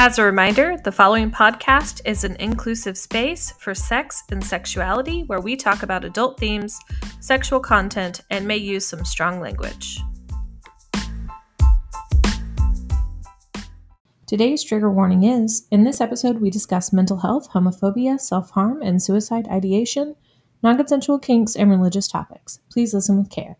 As a reminder, the following podcast is an inclusive space for sex and sexuality where we talk about adult themes, sexual content, and may use some strong language. Today's trigger warning is in this episode, we discuss mental health, homophobia, self harm, and suicide ideation, non consensual kinks, and religious topics. Please listen with care.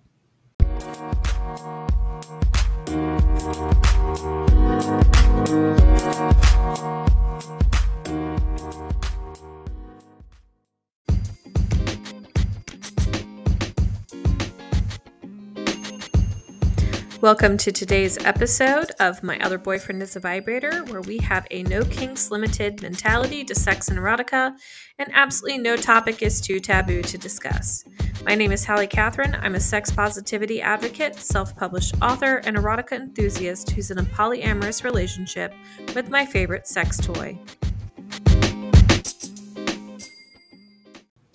Welcome to today's episode of My Other Boyfriend is a Vibrator, where we have a no kinks limited mentality to sex and erotica, and absolutely no topic is too taboo to discuss. My name is Hallie Catherine. I'm a sex positivity advocate, self published author, and erotica enthusiast who's in a polyamorous relationship with my favorite sex toy.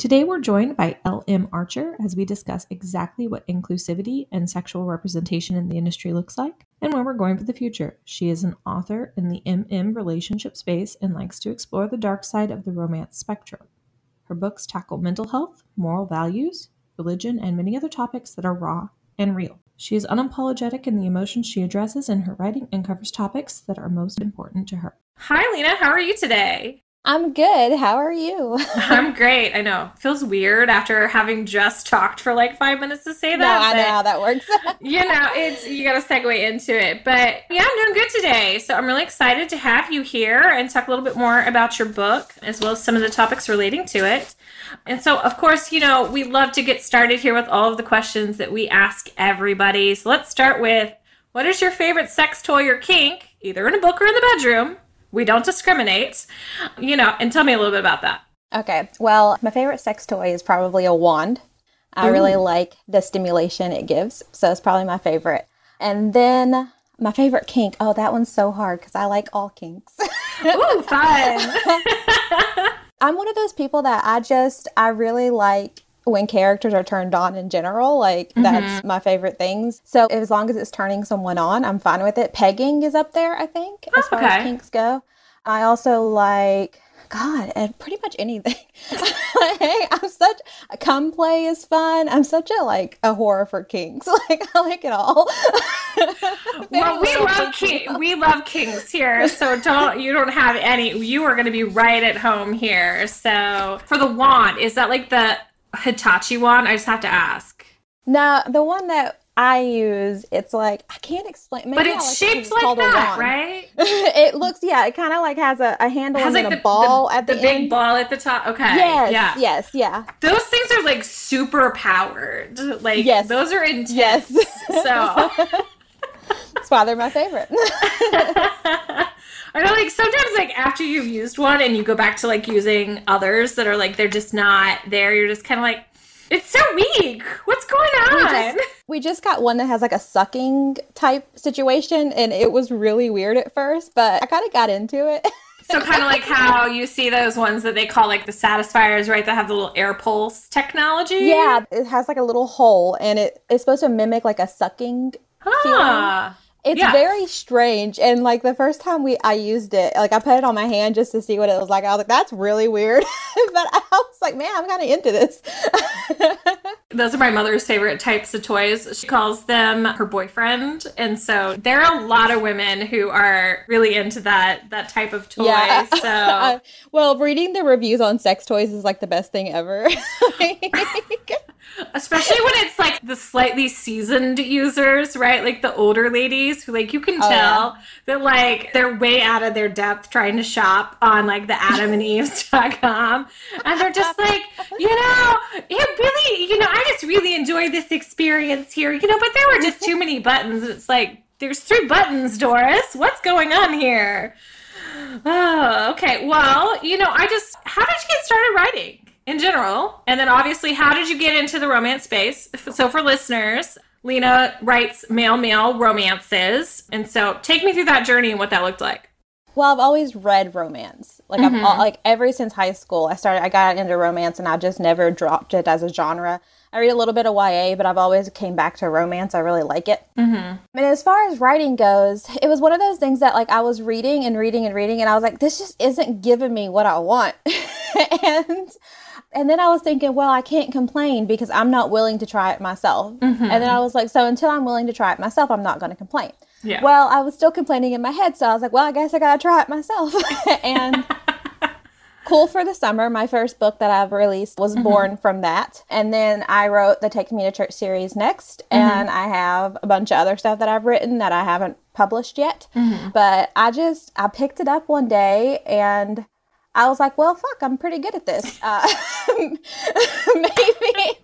Today, we're joined by L.M. Archer as we discuss exactly what inclusivity and sexual representation in the industry looks like and where we're going for the future. She is an author in the MM relationship space and likes to explore the dark side of the romance spectrum. Her books tackle mental health, moral values, religion, and many other topics that are raw and real. She is unapologetic in the emotions she addresses in her writing and covers topics that are most important to her. Hi, Lena. How are you today? I'm good. How are you? I'm great. I know. Feels weird after having just talked for like five minutes to say that. No, I know how that works. you know, it's you gotta segue into it. But yeah, I'm doing good today. So I'm really excited to have you here and talk a little bit more about your book as well as some of the topics relating to it. And so, of course, you know, we love to get started here with all of the questions that we ask everybody. So let's start with what is your favorite sex toy or kink, either in a book or in the bedroom? We don't discriminate, you know, and tell me a little bit about that. Okay. Well, my favorite sex toy is probably a wand. I Ooh. really like the stimulation it gives. So it's probably my favorite. And then my favorite kink. Oh, that one's so hard because I like all kinks. Ooh, fun. I'm one of those people that I just, I really like when characters are turned on in general. Like, mm-hmm. that's my favorite things. So, as long as it's turning someone on, I'm fine with it. Pegging is up there, I think, as far as kinks go. I also like God, and pretty much anything. Hey, I'm such a come play is fun. I'm such a like a horror for kinks. Like I like it all. well, we love king, we love kinks here, so don't you don't have any. You are going to be right at home here. So for the wand, is that like the Hitachi wand? I just have to ask. No, the one that I use, it's like I can't explain. Maybe but it's like shaped like that, right? it looks, yeah, it kind of like has a, a handle has and like a the, ball the, at the, the big ball at the top. Okay, yes, yeah, yes, yeah. Those things are like super powered. Like yes, those are intense. Yes, so that's why they're my favorite. I know, like sometimes, like after you've used one and you go back to like using others that are like they're just not there. You're just kind of like, it's so weak. What's going on? We just, we just got one that has like a sucking type situation, and it was really weird at first, but I kind of got into it. so kind of like how you see those ones that they call like the Satisfyers, right? That have the little air pulse technology. Yeah, it has like a little hole, and it is supposed to mimic like a sucking ah. feeling. It's yeah. very strange. And like the first time we I used it, like I put it on my hand just to see what it was like. I was like, that's really weird. but I was like, man, I'm kind of into this. Those are my mother's favorite types of toys. She calls them her boyfriend. And so there are a lot of women who are really into that that type of toy. Yeah. So well, reading the reviews on sex toys is like the best thing ever. Especially when it's like the slightly seasoned users, right? Like the older ladies who like you can tell oh, yeah. that like they're way out of their depth trying to shop on like the adamandeve.com. and Eve's.com and they're just like, you know, it really, you know, I just really enjoy this experience here, you know, but there were just too many buttons. It's like, there's three buttons, Doris. What's going on here? Oh, okay. Well, you know, I just, how did you get started writing? In general. And then obviously, how did you get into the romance space? So for listeners, Lena writes male male romances. And so take me through that journey and what that looked like. Well, I've always read romance. Like I've al- like ever since high school, I started. I got into romance, and I just never dropped it as a genre. I read a little bit of YA, but I've always came back to romance. I really like it. Mm-hmm. And as far as writing goes, it was one of those things that like I was reading and reading and reading, and I was like, this just isn't giving me what I want. and and then I was thinking, well, I can't complain because I'm not willing to try it myself. Mm-hmm. And then I was like, so until I'm willing to try it myself, I'm not going to complain. Yeah. Well, I was still complaining in my head, so I was like, well, I guess I got to try it myself. and Cool for the Summer, my first book that I've released, was mm-hmm. born from that. And then I wrote the Take Me to Church series next. Mm-hmm. And I have a bunch of other stuff that I've written that I haven't published yet. But I just, I picked it up one day and I was like, well, fuck, I'm pretty good at this. Uh, maybe,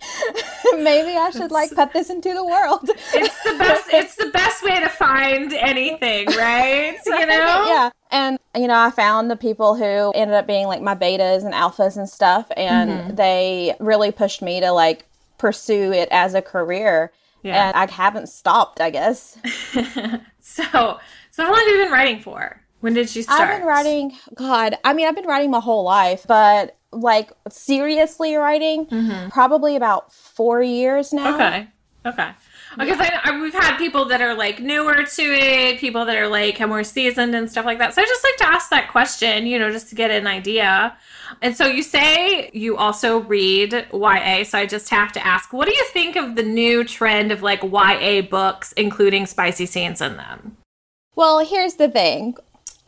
maybe I should like put this into the world. It's the best. It's the best way to find anything, right? You know. yeah. And, you know, I found the people who ended up being like my betas and alphas and stuff, and Mm-hmm. they really pushed me to like pursue it as a career. Yeah. And I haven't stopped, I guess. So, so how long have you been writing for? When did you start? I've been writing, God, I mean, I've been writing my whole life, but like seriously writing, probably about four years now. Mm-hmm. Okay. Okay. Because I, I, we've had people that are like newer to it, people that are like more seasoned and stuff like that. So I just like to ask that question, you know, just to get an idea. And so you say you also read YA. So I just have to ask, what do you think of the new trend of like YA books, including spicy scenes in them? Well, here's the thing.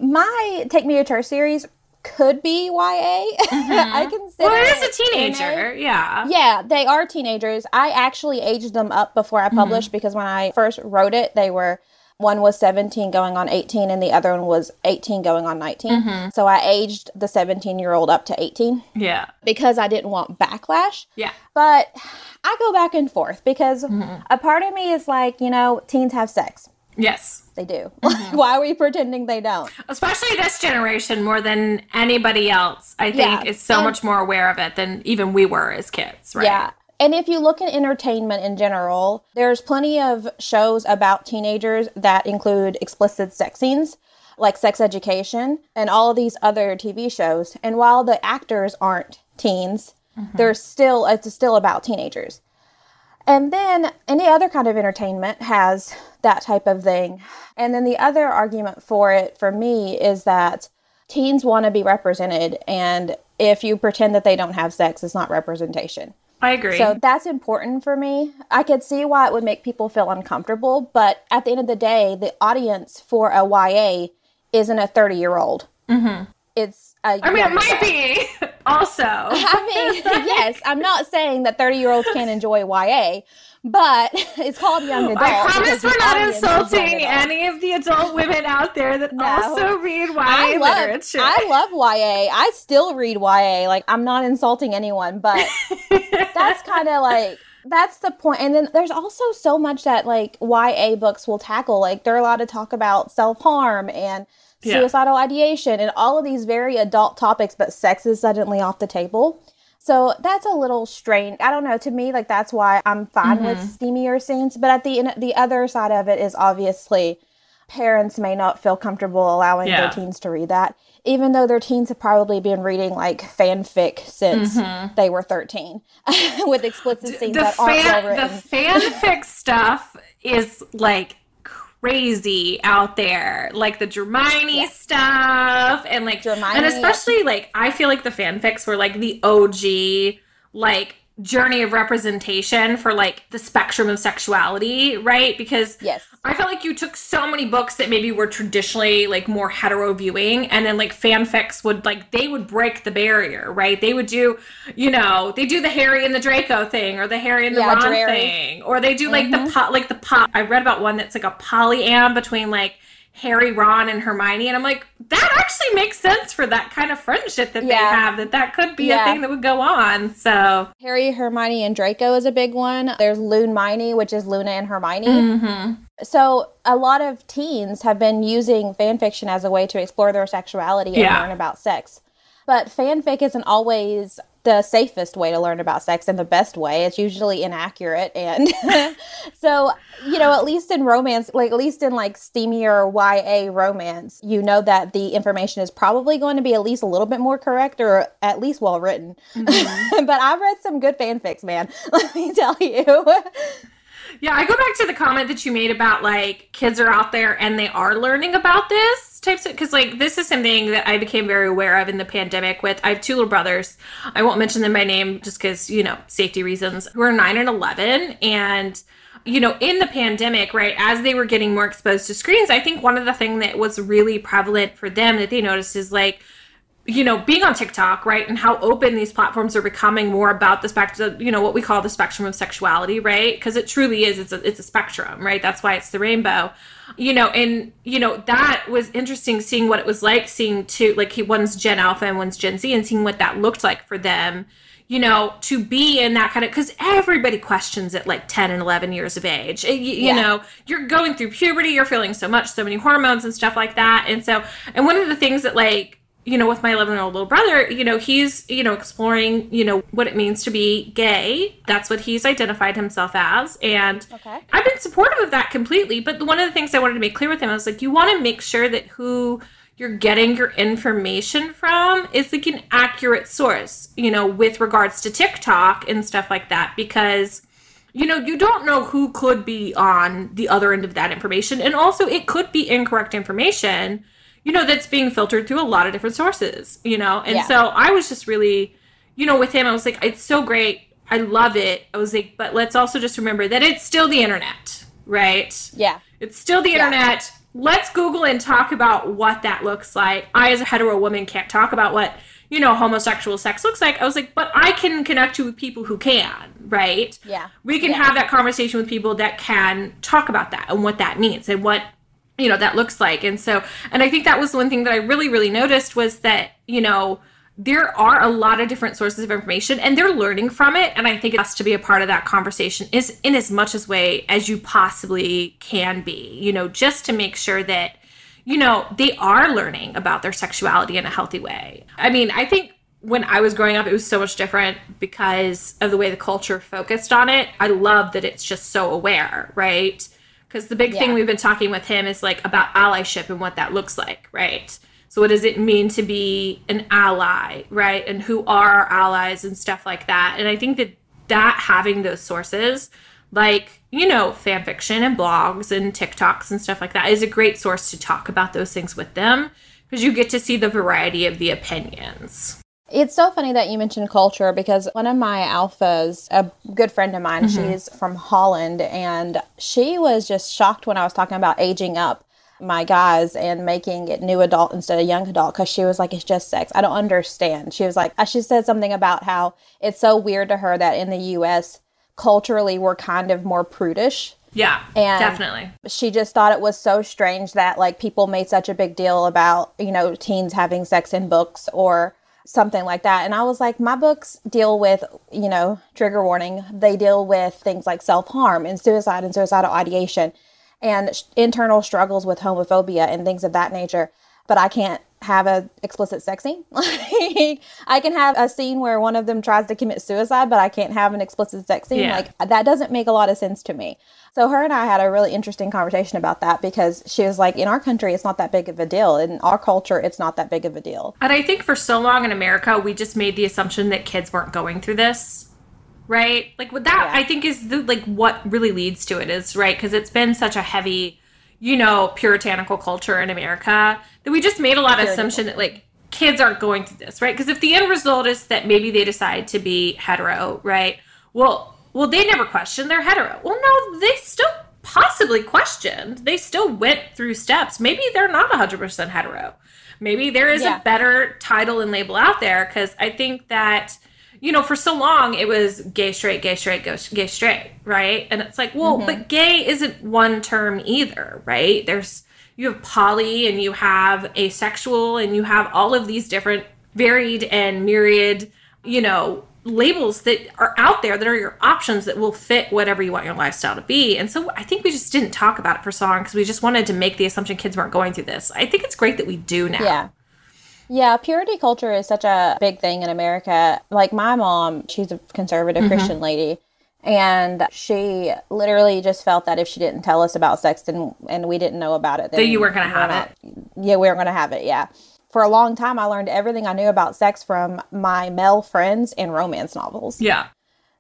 My Take Me to Church series could be YA. Mm-hmm. I consider Well, it is a teenager. Yeah. Yeah, they are teenagers. I actually aged them up before I mm-hmm. published because when I first wrote it, they were one was 17 going on 18 and the other one was 18 going on 19. Mm-hmm. So I aged the 17 year old up to 18 Yeah. because I didn't want backlash. Yeah. But I go back and forth because a part of me is like, you know, teens have sex. Yes. They do. Mm-hmm. Why are we pretending they don't? Especially this generation more than anybody else, I think Yeah. is so And- much more aware of it than even we were as kids, right? Yeah. And if you look at entertainment in general, there's plenty of shows about teenagers that include explicit sex scenes, like Sex Education and all of these other TV shows. And while the actors aren't teens, mm-hmm. they're still it's still about teenagers. And then any other kind of entertainment has that type of thing. And then the other argument for it for me is that teens want to be represented and if you pretend that they don't have sex, it's not representation. I agree. So that's important for me. I could see why it would make people feel uncomfortable, but at the end of the day, the audience for a YA isn't a 30 year old. Mm-hmm. It's a I mean, it might be also. I mean, yes, I'm not saying that 30 year olds can't enjoy YA, but it's called young adult. I promise we're not audience is young insulting any of the adult women out there that No. also read YA I love, literature. I love YA. I still read YA. Like, I'm not insulting anyone, but that's kind of like that's the point. And then there's also so much that like YA books will tackle. Like they're allowed to talk about self harm and Yeah. suicidal ideation and all of these very adult topics, but sex is suddenly off the table. So that's a little strange. I don't know. To me, like that's why I'm fine with mm-hmm. steamier scenes. But at the end, the other side of it is obviously parents may not feel comfortable allowing Yeah. their teens to read that, even though their teens have probably been reading like fanfic since mm-hmm. they were 13 with explicit scenes the that aren't well fan, the written. fanfic stuff is like crazy out there like the Dramione stuff and like Dramione, and especially like I feel like the fanfics were like the OG like journey of representation for like the spectrum of sexuality right because Yes. I felt like you took so many books that maybe were traditionally like more hetero viewing, and then like fanfics would like they would break the barrier, right? They would do, you know, they do the Harry and the Draco thing, or the Harry and the Yeah, Ron thing, or they do like the mm-hmm. pot, like the pop. I read about one that's like a polyam between like Harry, Ron, and Hermione, and I'm like, that actually makes sense for that kind of friendship that they have. That that could be Yeah. a thing that would go on. So Harry, Hermione, and Draco is a big one. There's Loon Miney, which is Luna and Hermione. Mm-hmm. So a lot of teens have been using fan fiction as a way to explore their sexuality and Yeah. learn about sex. But fanfic isn't always the safest way to learn about sex and the best way. It's usually inaccurate. And so, you know, at least in romance, like at least in like steamier YA romance, you know that the information is probably going to be at least a little bit more correct or at least well written. Mm-hmm. but I've read some good fanfics, man. Let me tell you. Yeah, I go back to the comment that you made about like kids are out there and they are learning about this types of because like this is something that I became very aware of in the pandemic with I have two little brothers. I won't mention them by name just because, you know, safety reasons, who are nine and eleven and you know, in the pandemic, right, as they were getting more exposed to screens, I think one of the thing that was really prevalent for them that they noticed is like you know, being on TikTok, right, and how open these platforms are becoming more about the spectrum, you know, what we call the spectrum of sexuality, right? Because it truly is, it's a, it's a spectrum, right? That's why it's the rainbow, you know, and, you know, that was interesting seeing what it was like, seeing two, like, one's Gen Alpha and one's Gen Z, and seeing what that looked like for them, you know, to be in that kind of, because everybody questions it like 10 and 11 years of age. Eh, you, you yeah. know, you're going through puberty, you're feeling so much, so many hormones and stuff like that. And so, and one of the things that, like, you know, with my 11 year old little brother, you know, he's, you know, exploring, you know, what it means to be gay. That's what he's identified himself as. And okay. I've been supportive of that completely. But one of the things I wanted to make clear with him, I was like, you want to make sure that who you're getting your information from is like an accurate source, you know, with regards to TikTok and stuff like that. Because, you know, you don't know who could be on the other end of that information. And also, it could be incorrect information you know, that's being filtered through a lot of different sources, you know? And yeah. so I was just really, you know, with him, I was like, it's so great. I love it. I was like, but let's also just remember that it's still the internet, right? Yeah. It's still the internet. Let's Google and talk about what that looks like. I, as a hetero woman, can't talk about what, you know, homosexual sex looks like. I was like, but I can connect you with people who can, right? Yeah. We can yeah. have that conversation with people that can talk about that and what that means and what you know that looks like and so and i think that was one thing that i really really noticed was that you know there are a lot of different sources of information and they're learning from it and i think it has to be a part of that conversation is in as much as way as you possibly can be you know just to make sure that you know they are learning about their sexuality in a healthy way i mean i think when I was growing up, it was so much different because of the way the culture focused on it. I love that it's just so aware, right? Because the big yeah. thing we've been talking with him is like about allyship and what that looks like right? So what does it mean to be an ally right? And who are our allies and stuff like that. And i think that that having those sources like you know fan fiction and blogs and tiktoks and stuff like that is a great source to talk about those things with them because you get to see the variety of the opinions it's so funny that you mentioned culture because one of my alphas, a good friend of mine, mm-hmm. she's from Holland, and she was just shocked when I was talking about aging up my guys and making it new adult instead of young adult because she was like, it's just sex. I don't understand. She was like, uh, she said something about how it's so weird to her that in the US, culturally, we're kind of more prudish. Yeah, and definitely. She just thought it was so strange that like people made such a big deal about, you know, teens having sex in books or something like that. And I was like, my books deal with, you know, trigger warning. They deal with things like self harm and suicide and suicidal ideation and sh- internal struggles with homophobia and things of that nature. But I can't have a explicit sex scene. I can have a scene where one of them tries to commit suicide, but I can't have an explicit sex scene. Yeah. Like that doesn't make a lot of sense to me. So her and I had a really interesting conversation about that because she was like, in our country, it's not that big of a deal. In our culture, it's not that big of a deal. And I think for so long in America, we just made the assumption that kids weren't going through this. Right? Like with that, yeah. I think is the, like what really leads to it is right because it's been such a heavy you know, puritanical culture in America that we just made a lot of assumption that like kids aren't going through this, right? Because if the end result is that maybe they decide to be hetero, right? Well, well, they never questioned they're hetero. Well, no, they still possibly questioned. They still went through steps. Maybe they're not 100% hetero. Maybe there is yeah. a better title and label out there because I think that you know, for so long it was gay, straight, gay, straight, gay, straight, right? And it's like, well, mm-hmm. but gay isn't one term either, right? There's you have poly and you have asexual and you have all of these different varied and myriad, you know, labels that are out there that are your options that will fit whatever you want your lifestyle to be. And so I think we just didn't talk about it for so long because we just wanted to make the assumption kids weren't going through this. I think it's great that we do now. Yeah. Yeah, purity culture is such a big thing in America. Like my mom, she's a conservative mm-hmm. Christian lady. And she literally just felt that if she didn't tell us about sex and, and we didn't know about it, then you weren't going to have it. Yeah, we weren't going to have it. Yeah. For a long time, I learned everything I knew about sex from my male friends and romance novels. Yeah.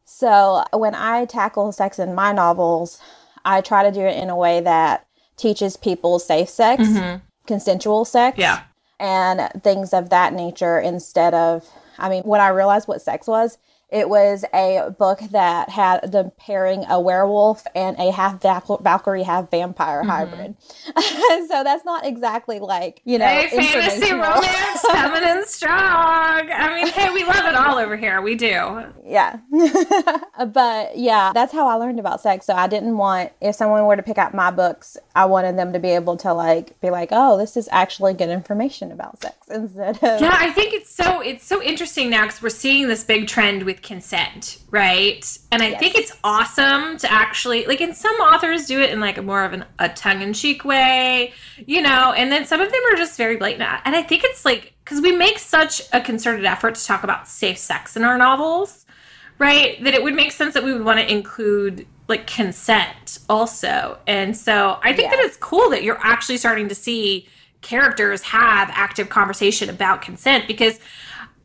So when I tackle sex in my novels, I try to do it in a way that teaches people safe sex, mm-hmm. consensual sex. Yeah. And things of that nature instead of, I mean, when I realized what sex was, it was a book that had the pairing a werewolf and a half Valkyrie, half vampire mm-hmm. hybrid. so that's not exactly like, you know, hey, fantasy romance feminine strong. I mean, hey, we love it all over here. We do. Yeah. but yeah, that's how I learned about sex. So I didn't want, if someone were to pick out my books, I wanted them to be able to like be like, oh, this is actually good information about sex instead of. Yeah, I think it's so, it's so interesting now because we're seeing this big trend with consent, right? And I yes. think it's awesome to actually like and some authors do it in like a more of an, a tongue-in-cheek way, you know, and then some of them are just very blatant. And I think it's like because we make such a concerted effort to talk about safe sex in our novels, right? That it would make sense that we would want to include like consent also. And so I think yeah. that it's cool that you're actually starting to see characters have active conversation about consent because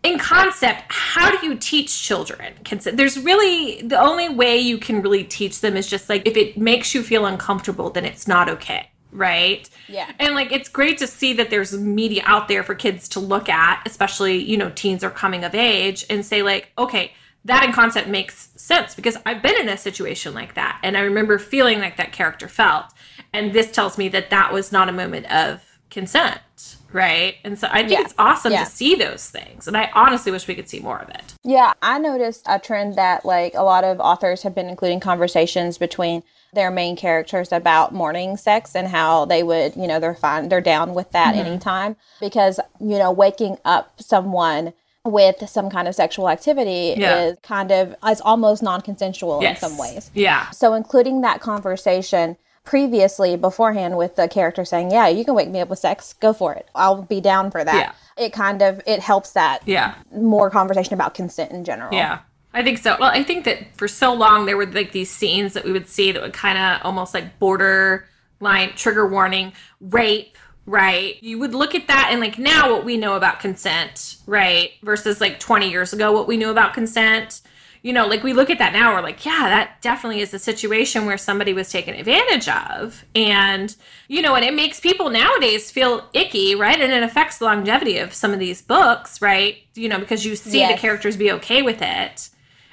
in concept, how do you teach children consent? There's really the only way you can really teach them is just like if it makes you feel uncomfortable, then it's not okay. Right. Yeah. And like it's great to see that there's media out there for kids to look at, especially, you know, teens are coming of age and say, like, okay, that in concept makes sense because I've been in a situation like that. And I remember feeling like that character felt. And this tells me that that was not a moment of consent right? And so I think yeah. it's awesome yeah. to see those things. And I honestly wish we could see more of it. Yeah, I noticed a trend that like a lot of authors have been including conversations between their main characters about morning sex and how they would, you know, they're fine, they're down with that mm-hmm. anytime because, you know, waking up someone with some kind of sexual activity yeah. is kind of it's almost non-consensual yes. in some ways. Yeah. So including that conversation previously beforehand with the character saying, "Yeah, you can wake me up with sex. Go for it. I'll be down for that." Yeah. It kind of it helps that yeah more conversation about consent in general. Yeah. I think so. Well, I think that for so long there were like these scenes that we would see that would kind of almost like borderline trigger warning rape, right? You would look at that and like now what we know about consent, right? Versus like 20 years ago what we knew about consent you know, like we look at that now, we're like, yeah, that definitely is a situation where somebody was taken advantage of. And, you know, and it makes people nowadays feel icky, right? And it affects the longevity of some of these books, right? You know, because you see yes. the characters be okay with it.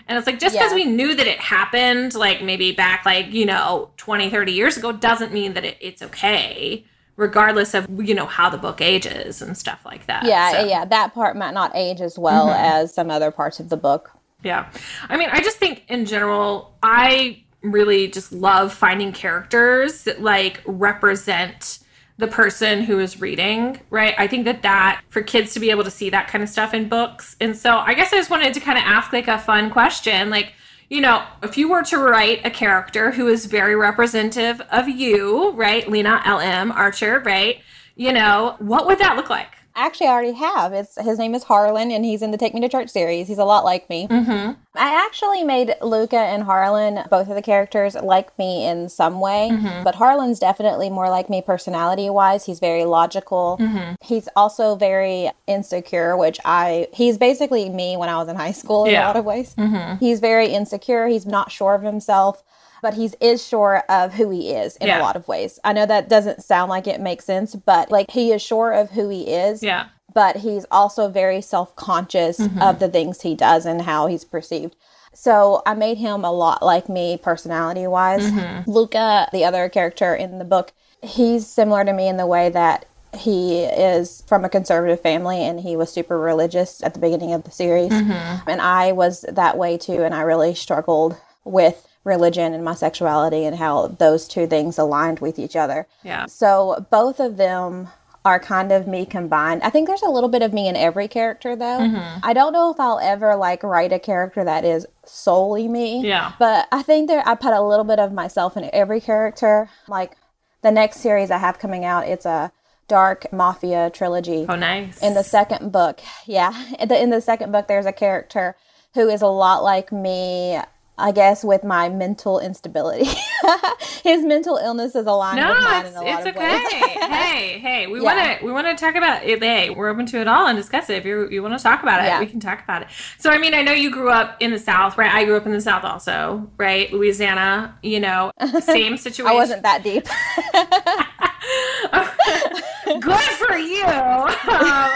And it's like, just because yeah. we knew that it happened, like maybe back, like, you know, 20, 30 years ago, doesn't mean that it, it's okay regardless of you know how the book ages and stuff like that. Yeah, so. yeah, that part might not age as well mm-hmm. as some other parts of the book. Yeah. I mean, I just think in general, I really just love finding characters that like represent the person who is reading, right? I think that that for kids to be able to see that kind of stuff in books. And so I guess I just wanted to kind of ask like a fun question, like you know, if you were to write a character who is very representative of you, right? Lena L.M. Archer, right? You know, what would that look like? Actually, I already have. It's his name is Harlan, and he's in the Take Me to Church series. He's a lot like me. Mm-hmm. I actually made Luca and Harlan, both of the characters, like me in some way, mm-hmm. but Harlan's definitely more like me personality wise. He's very logical. Mm-hmm. He's also very insecure, which I he's basically me when I was in high school in yeah. a lot of ways. Mm-hmm. He's very insecure. He's not sure of himself but he is sure of who he is in yeah. a lot of ways. I know that doesn't sound like it makes sense, but like he is sure of who he is. Yeah. But he's also very self conscious mm-hmm. of the things he does and how he's perceived. So I made him a lot like me personality wise. Mm-hmm. Luca, the other character in the book, he's similar to me in the way that he is from a conservative family and he was super religious at the beginning of the series. Mm-hmm. And I was that way too. And I really struggled with religion and my sexuality and how those two things aligned with each other. Yeah. So both of them are kind of me combined. I think there's a little bit of me in every character though. Mm-hmm. I don't know if I'll ever like write a character that is solely me. Yeah. But I think there I put a little bit of myself in every character. Like the next series I have coming out, it's a dark mafia trilogy. Oh, nice. In the second book, yeah, in the, in the second book, there's a character who is a lot like me. I guess with my mental instability, his mental illness is aligned no, with mine it's, in a lot it's of okay. ways. hey, hey, we Yeah. want to we want to talk about it. Hey, we're open to it all and discuss it. If you you want to talk about it, Yeah. we can talk about it. So, I mean, I know you grew up in the South, right? I grew up in the South also, right? Louisiana, you know, same situation. I wasn't that deep. Good for you. Um,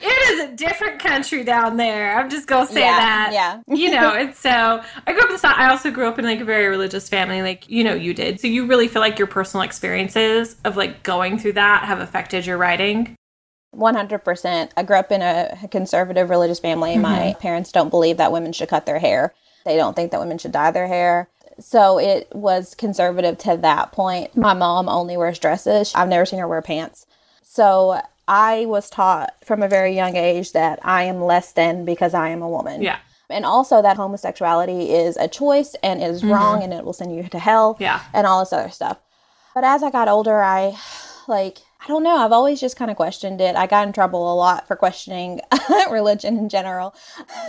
it is a different country down there. I'm just gonna say Yeah, that. yeah. you know, and so I grew up in the South. I also grew up in like a very religious family, like you know you did. So you really feel like your personal experiences of like going through that have affected your writing. 100%. I grew up in a conservative religious family. My parents don't believe that women should cut their hair. They don't think that women should dye their hair. So it was conservative to that point. My mom only wears dresses. I've never seen her wear pants. So I was taught from a very young age that I am less than because I am a woman. Yeah. And also that homosexuality is a choice and is mm-hmm. wrong and it will send you to hell Yeah. and all this other stuff. But as I got older, I like I don't know, I've always just kind of questioned it. I got in trouble a lot for questioning religion in general.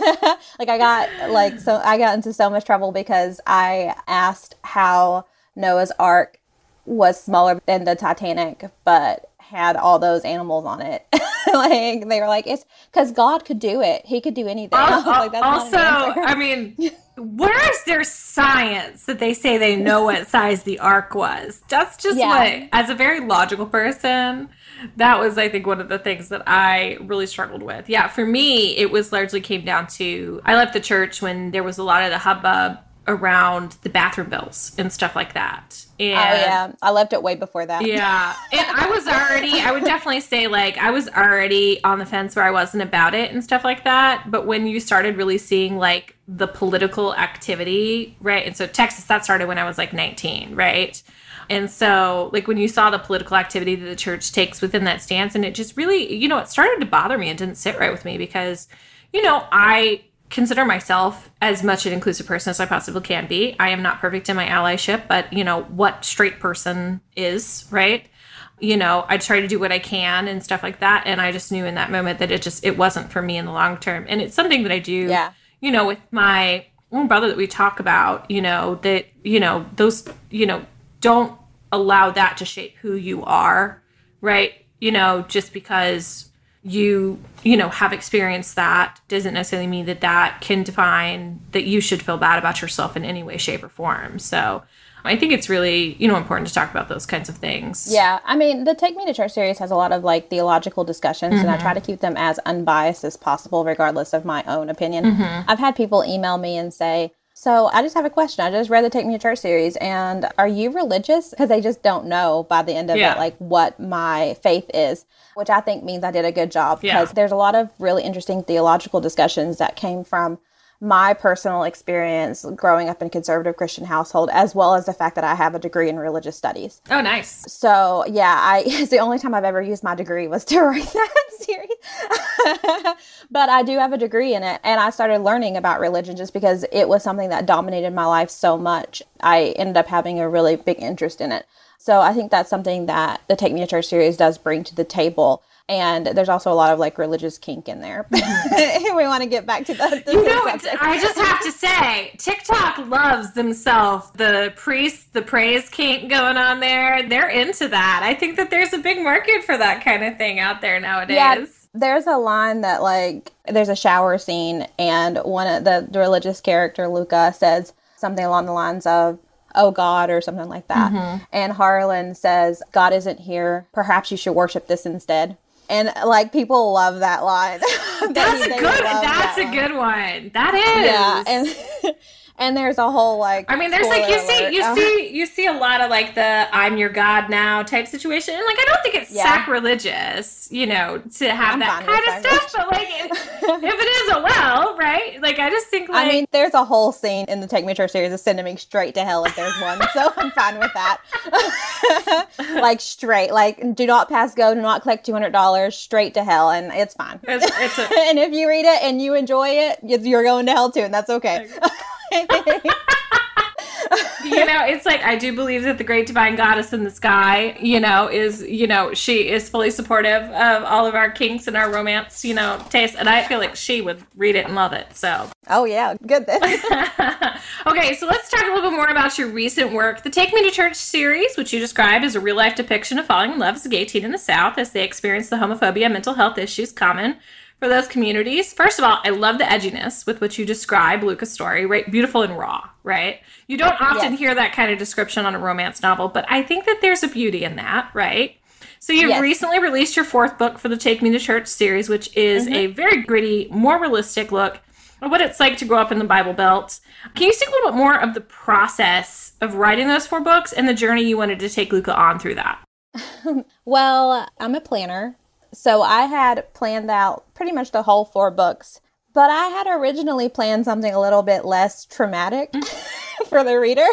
like I got like so I got into so much trouble because I asked how Noah's Ark was smaller than the Titanic, but had all those animals on it. like they were like, it's because God could do it. He could do anything. I like, that's not also, an. I mean, where is their science that they say they know what size the ark was? That's just Yeah. what, as a very logical person, that was, I think, one of the things that I really struggled with. Yeah, for me, it was largely came down to I left the church when there was a lot of the hubbub around the bathroom bills and stuff like that. Oh, and oh yeah, I left it way before that. yeah. And I was already, I would definitely say, like, I was already on the fence where I wasn't about it and stuff like that. But when you started really seeing, like, the political activity, right? And so Texas, that started when I was like 19, right? And so, like, when you saw the political activity that the church takes within that stance, and it just really, you know, it started to bother me and didn't sit right with me because, you know, I consider myself as much an inclusive person as I possibly can be. I am not perfect in my allyship, but you know what straight person is, right? You know, I try to do what I can and stuff like that, and I just knew in that moment that it just it wasn't for me in the long term. And it's something that I do, Yeah. you know, with my own brother that we talk about, you know, that you know those, you know, don't allow that to shape who you are, right? You know, just because you you know have experienced that doesn't necessarily mean that that can define that you should feel bad about yourself in any way shape or form so i think it's really you know important to talk about those kinds of things Yeah, I mean, the Take Me to Church series has a lot of like theological discussions, and I Mm-hmm. try to keep them as unbiased as possible, regardless of my own opinion. Mm-hmm. I've had people email me and say, So I just have a question. I just read the Take Me to Church series, and are you religious? Because they just don't know by the end of Yeah. it, like what my faith is, which I think means I did a good job Yeah. because there's a lot of really interesting theological discussions that came from my personal experience growing up in a conservative Christian household, as well as the fact that I have a degree in religious studies. oh nice So yeah, I it's the only time I've ever used my degree was to write that series. but I do have a degree in it, and I started learning about religion just because it was something that dominated my life so much. I ended up having a really big interest in it. So I think that's something that the Take Me to Church series does bring to the table. And there's also a lot of like religious kink in there. we want to get back to the you know i just have to say tiktok loves themselves the priests the praise kink going on there they're into that i think that there's a big market for that kind of thing out there nowadays Yeah, there's a line that like there's a shower scene, and one of the, the religious character Luca says something along the lines of "Oh God" or something like that, mm-hmm. and Harlan says, "God isn't here. Perhaps you should worship this instead." And like people love that line. that's a good that's that a line. good one that is Yeah, and and there's a whole like. I mean, there's like you spoiler see, you Oh. see, you see a lot of like the "I'm your god now" type situation, and like I don't think it's Yeah. sacrilegious, you know, to have I'm that kind of stuff. But like, if, if it is a well, right? Like, I just think like I mean, there's a whole scene in the Take Me to Church series of sending me straight to hell if there's one, so I'm fine with that. like straight, like do not pass go, do not collect two hundred dollars, straight to hell, and it's fine. it's, it's a, and if you read it and you enjoy it, you- you're going to hell too, and that's okay. you know, it's like I do believe that the great divine goddess in the sky, you know, is you know she is fully supportive of all of our kinks and our romance, you know, taste, and I feel like she would read it and love it. So. Oh yeah, good then. okay, so let's talk a little bit more about your recent work, the Take Me to Church series, which you described as a real life depiction of falling in love as a gay teen in the South as they experience the homophobia mental health issues common for those communities. First of all, I love the edginess with which you describe Luca's story, right? Beautiful and raw, right? You don't often yes. hear that kind of description on a romance novel, but I think that there's a beauty in that, right? So you've yes. recently released your fourth book for the Take Me to Church series, which is mm-hmm. a very gritty, more realistic look at what it's like to grow up in the Bible Belt. Can you speak a little bit more of the process of writing those four books and the journey you wanted to take Luca on through that? well, I'm a planner so I had planned out pretty much the whole four books, but I had originally planned something a little bit less traumatic for the reader.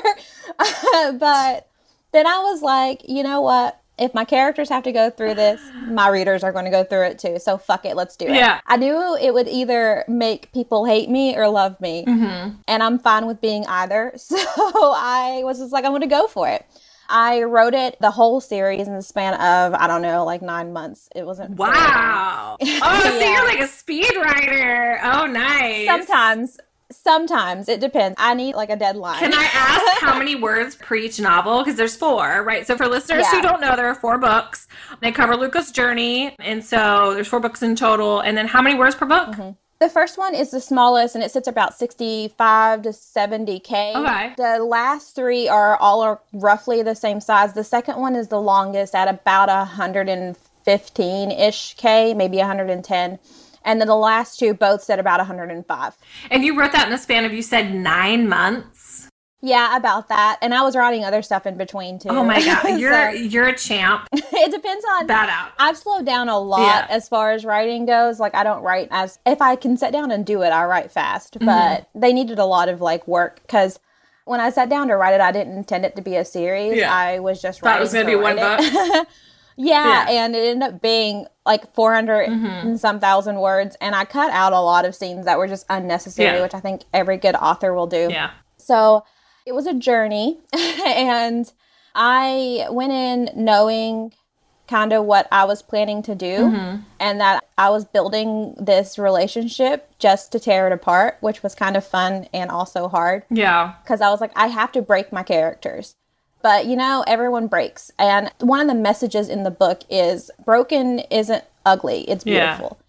but then I was like, you know what? If my characters have to go through this, my readers are going to go through it too. So fuck it, let's do it. Yeah. I knew it would either make people hate me or love me. Mm-hmm. And I'm fine with being either. So I was just like, I'm going to go for it. I wrote it the whole series in the span of I don't know, like nine months. It wasn't. Wow. oh, yeah. so you're like a speed writer. Oh, nice. Sometimes. Sometimes it depends. I need like a deadline. Can I ask how many words per each novel? Because there's four, right? So for listeners yeah. who don't know, there are four books. They cover Luca's journey, and so there's four books in total. And then how many words per book? Mm-hmm. The first one is the smallest and it sits about 65 to 70K. Okay. The last three are all are roughly the same size. The second one is the longest at about 115 ish K, maybe 110. And then the last two both said about 105. And you wrote that in the span of, you said nine months? Yeah, about that. And I was writing other stuff in between too. Oh my god, you're so, you're a champ. it depends on that out. I've slowed down a lot yeah. as far as writing goes. Like I don't write as if I can sit down and do it, I write fast. Mm-hmm. But they needed a lot of like work because when I sat down to write it, I didn't intend it to be a series. Yeah. I was just thought it was going to be one book. yeah, yeah, and it ended up being like 400 mm-hmm. and some thousand words. And I cut out a lot of scenes that were just unnecessary, yeah. which I think every good author will do. Yeah. So it was a journey and I went in knowing kind of what I was planning to do mm-hmm. and that I was building this relationship just to tear it apart, which was kind of fun and also hard. Yeah. Because I was like, I have to break my characters. But you know, everyone breaks. And one of the messages in the book is broken isn't ugly, it's beautiful. Yeah.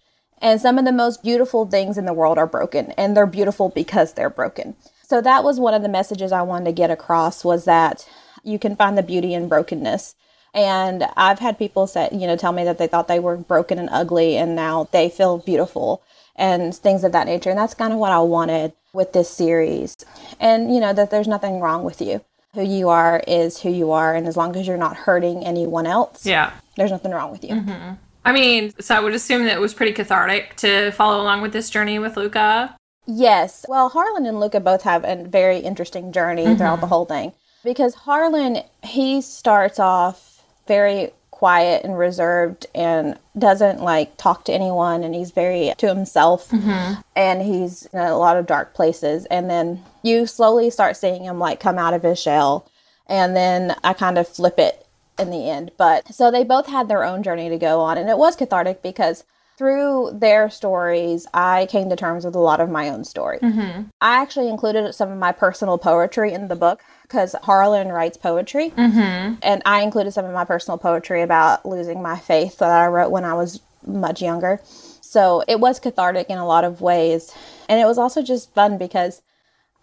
And some of the most beautiful things in the world are broken, and they're beautiful because they're broken. So that was one of the messages I wanted to get across was that you can find the beauty in brokenness. And I've had people say, you know, tell me that they thought they were broken and ugly and now they feel beautiful and things of that nature. And that's kind of what I wanted with this series. And, you know, that there's nothing wrong with you. Who you are is who you are. And as long as you're not hurting anyone else, yeah, there's nothing wrong with you. Mm-hmm. I mean, so I would assume that it was pretty cathartic to follow along with this journey with Luca. Yes. Well, Harlan and Luca both have a very interesting journey mm-hmm. throughout the whole thing because Harlan, he starts off very quiet and reserved and doesn't like talk to anyone and he's very to himself mm-hmm. and he's in a lot of dark places and then you slowly start seeing him like come out of his shell and then I kind of flip it in the end but so they both had their own journey to go on and it was cathartic because through their stories, I came to terms with a lot of my own story. Mm-hmm. I actually included some of my personal poetry in the book because Harlan writes poetry. Mm-hmm. And I included some of my personal poetry about losing my faith that I wrote when I was much younger. So it was cathartic in a lot of ways. And it was also just fun because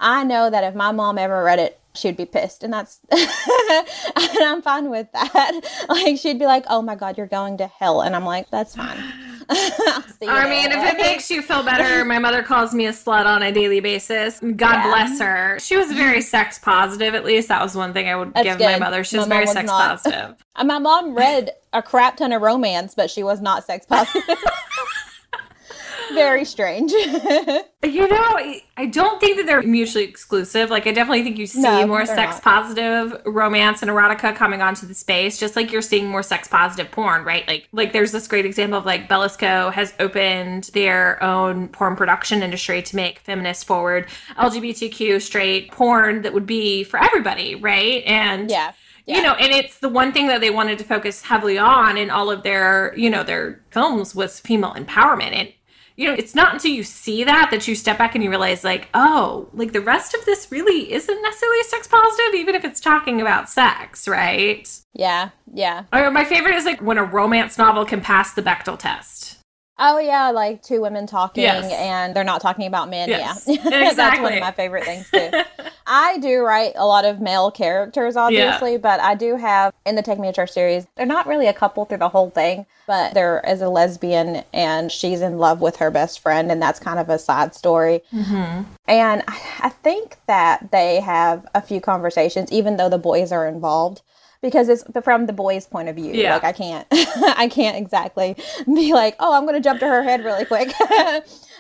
I know that if my mom ever read it, she'd be pissed and that's and I'm fine with that. Like she'd be like, "Oh my god, you're going to hell." And I'm like, "That's fine." I mean, if it makes you feel better, my mother calls me a slut on a daily basis. God yeah. bless her. She was very sex positive, at least. That was one thing I would That's give good. my mother. She was very was sex not. positive. my mom read a crap ton of romance, but she was not sex positive. very strange. you know, I don't think that they're mutually exclusive. Like, I definitely think you see No, more sex not. positive romance and erotica coming onto the space, just like you're seeing more sex positive porn, right? Like, like there's this great example of like Bellisco has opened their own porn production industry to make feminist forward LGBTQ straight porn that would be for everybody, right? And yeah. you know and it's the one thing that they wanted to focus heavily on in all of their you know their films was female empowerment and you know it's not until you see that that you step back and you realize like oh like the rest of this really isn't necessarily sex positive even if it's talking about sex right Yeah. Yeah. or my favorite is like when a romance novel can pass the Bechdel test Oh yeah, like two women talking Yes. and they're not talking about men. Yes. Yeah. That's one of my favorite things too. I do write a lot of male characters, obviously, but I do have in the Take Me to Church series, they're not really a couple through the whole thing, but there is a lesbian and she's in love with her best friend, and that's kind of a side story. Mm-hmm. And I think that they have a few conversations, even though the boys are involved. Because it's from the boys' point of view. Yeah. Like I can't, I can't exactly be like, oh, I'm going to jump to her head really quick.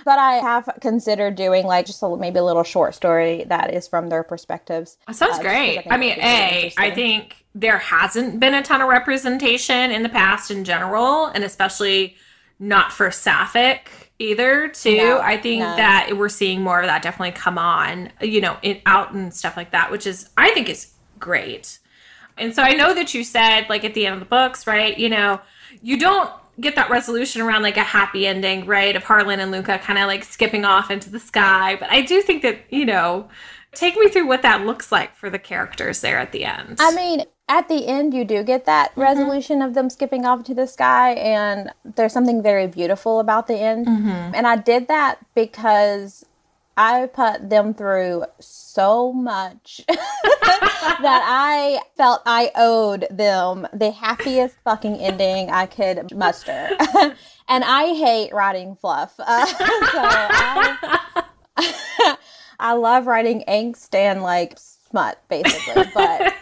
but I have considered doing like just a, maybe a little short story that is from their perspectives. That sounds Uh, 'cause I great. I mean, A, I think there hasn't been a ton of representation in the past in general, and especially not for Sapphic either, too. No, I think no. that we're seeing more of that definitely come on, you know, in, out and stuff like that, which is, I think is great. And so I know that you said, like, at the end of the books, right, you know, you don't get that resolution around like a happy ending, right, of Harlan and Luca kind of like skipping off into the sky. But I do think that, you know, take me through what that looks like for the characters there at the end. I mean, at the end, you do get that Mm-hmm. resolution of them skipping off to the sky, and there's something very beautiful about the end. Mm-hmm. And I did that because I put them through so much that I felt I owed them the happiest fucking ending I could muster. and I hate writing fluff. Uh, so I, I love writing angst and like smut, basically. But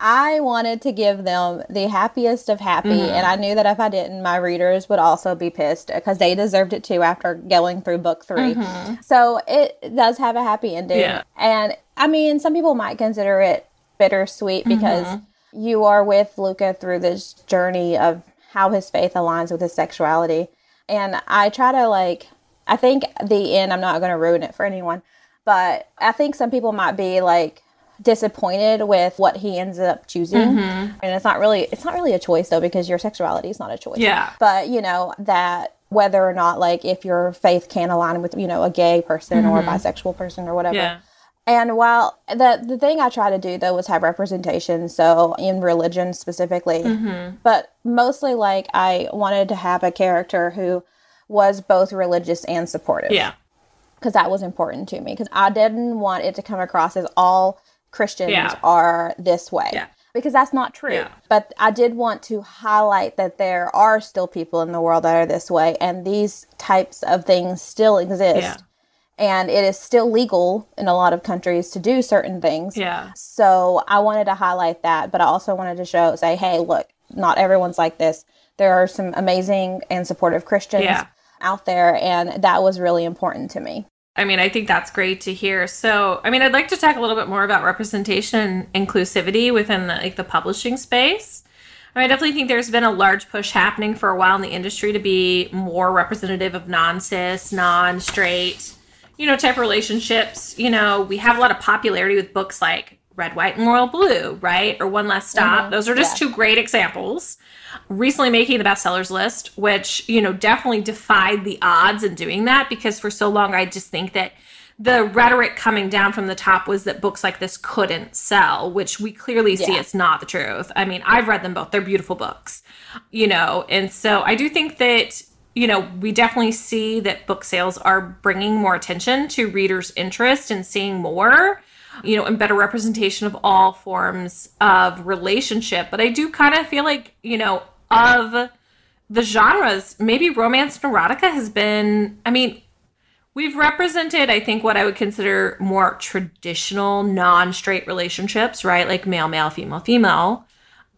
I wanted to give them the happiest of happy, Mm-hmm. and I knew that if I didn't, my readers would also be pissed because they deserved it too after going through book 3 So it does have a happy ending, Mm-hmm. Yeah. and I mean, some people might consider it bittersweet because Mm-hmm. you are with Luca through this journey of how his faith aligns with his sexuality, and I try to like. I think the end. I'm not going to ruin it for anyone, but I think some people might be like disappointed with what he ends up choosing Mm-hmm. and it's not really it's not really a choice though because your sexuality is not a choice Yeah. but you know that whether or not like if your faith can align with you know a gay person or a bisexual person or whatever yeah. and while the the thing I try to do though was have representation, so in religion specifically, Mm-hmm. but mostly like I wanted to have a character who was both religious and supportive Yeah. because that was important to me because I didn't want it to come across as all Christians Yeah. are this way. Yeah. Because that's not true. Yeah. But I did want to highlight that there are still people in the world that are this way and these types of things still exist. And it is still legal in a lot of countries to do certain things. Yeah. So I wanted to highlight that, but I also wanted to show, say, hey, look, not everyone's like this. There are some amazing and supportive Christians out there, and that was really important to me. I mean, I think that's great to hear. So, I mean, I'd like to talk a little bit more about representation and inclusivity within the, like the publishing space. I, mean, I definitely think there's been a large push happening for a while in the industry to be more representative of non-cis, non-straight, you know, type relationships. You know, we have a lot of popularity with books like Red, White, and Royal Blue, right? Or One Last Stop. Mm-hmm. Those are just yeah. two great examples. Recently making the bestsellers list, which, you know, definitely defied the odds in doing that because for so long I just think that the rhetoric coming down from the top was that books like this couldn't sell, which we clearly see Yeah. it's not the truth. I mean, I've read them both. They're beautiful books, you know, and so I do think that, you know, we definitely see that book sales are bringing more attention to readers' interest and seeing more, you know, and better representation of all forms of relationship. But I do kind of feel like, you know, of the genres, maybe romance and erotica has been, I mean, We've represented, I think, what I would consider more traditional non straight relationships, right? Like male, male, female, female,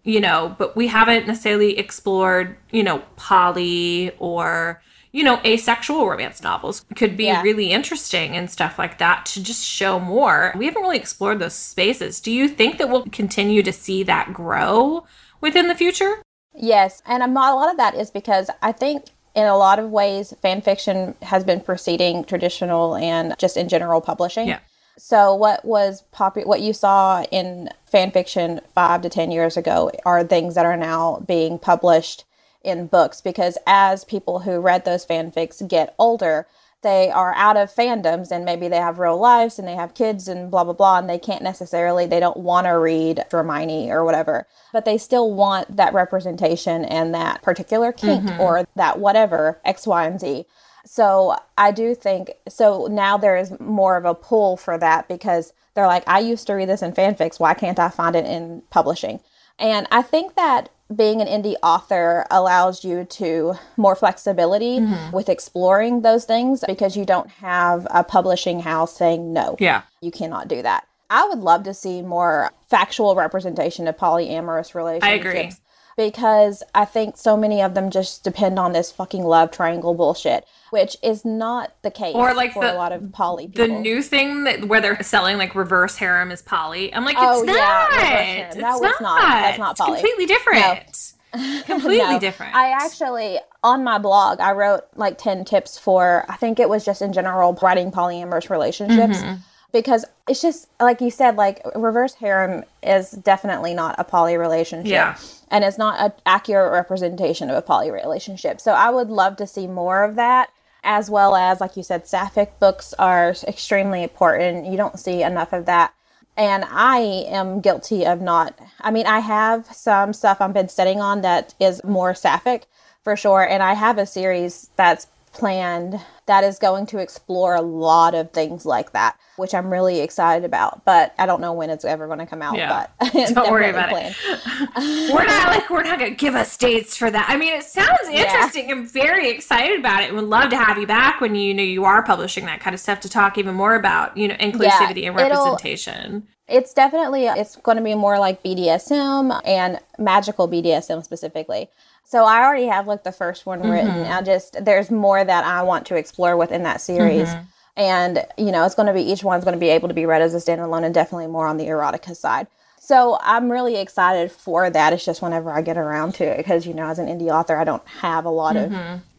you know, but we haven't necessarily explored, you know, poly or, you know, asexual romance novels could be Yeah. really interesting and stuff like that to just show more. We haven't really explored those spaces. Do you think that we'll continue to see that grow within the future? Yes, and a a lot of that is because I think in a lot of ways fan fiction has been preceding traditional and just in general publishing. Yeah. So what was popular, what you saw in fan fiction five to ten years ago, are things that are now being published in books because as people who read those fanfics get older, they are out of fandoms and maybe they have real lives and they have kids and blah blah blah and they can't necessarily they don't want to read Dramione or whatever, but they still want that representation and that particular kink mm-hmm. or that whatever X, Y, and Z. So I do think so now there is more of a pull for that because they're like, I used to read this in fanfics. Why can't I find it in publishing? And I think that being an indie author allows you to more flexibility mm-hmm. with exploring those things because you don't have a publishing house saying no. Yeah. You cannot do that. I would love to see more factual representation of polyamorous relationships. Because I think so many of them just depend on this fucking love triangle bullshit, which is not the case Or like for the- a lot of poly people. The new thing that where they're selling like reverse harem is poly. I'm like, it's Oh, not. yeah. It's No, not. it's not. That's not poly. It's completely different. Completely No. different. I actually, on my blog, I wrote like 10 tips for, I think it was just in general, writing polyamorous relationships. Mm-hmm. Because it's just, like you said, like reverse harem is definitely not a poly relationship. Yeah. And it's not an accurate representation of a poly relationship. So I would love to see more of that. As well as, like you said, sapphic books are extremely important. You don't see enough of that and I am guilty of not. I mean, I have some stuff I've been studying on that is more sapphic for sure, and I have a series that's planned that is going to explore a lot of things like that, which I'm really excited about. But I don't know when it's ever going to come out. Yeah. But Don't worry about it. we're not like we're not gonna give us dates for that. I mean, it sounds interesting. I'm very excited about it, and would love to have you back when you know you are publishing that kind of stuff to talk even more about you know inclusivity and representation. It's definitely it's going to be more like BDSM and magical BDSM specifically. So I already have like the first one written. Mm-hmm. I just there's more that I want to explore within that series. Mm-hmm. And you know, it's going to be each one's going to be able to be read as a standalone and definitely more on the erotica side. So I'm really excited for that. It's just whenever I get around to it because you know, as an indie author, I don't have a lot of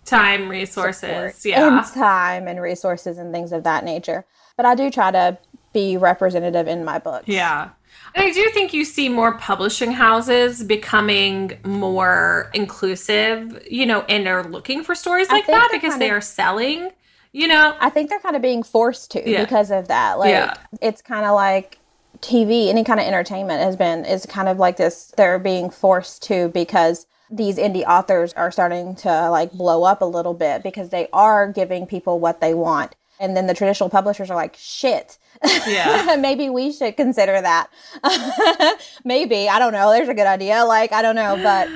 Time, resources, yeah. and time and resources and things of that nature. But I do try to be representative in my books. Yeah. I do think you see more publishing houses becoming more inclusive, you know, and are looking for stories like that because kind they are selling, you know. I think they're kind of being forced to Yeah. because of that. Like Yeah. it's kind of like TV, any kind of entertainment has been is kind of like this. They're being forced to because these indie authors are starting to like blow up a little bit because they are giving people what they want. And then the traditional publishers are like, shit. Yeah. Maybe we should consider that. Maybe. I don't know. There's a good idea. Like, I don't know. But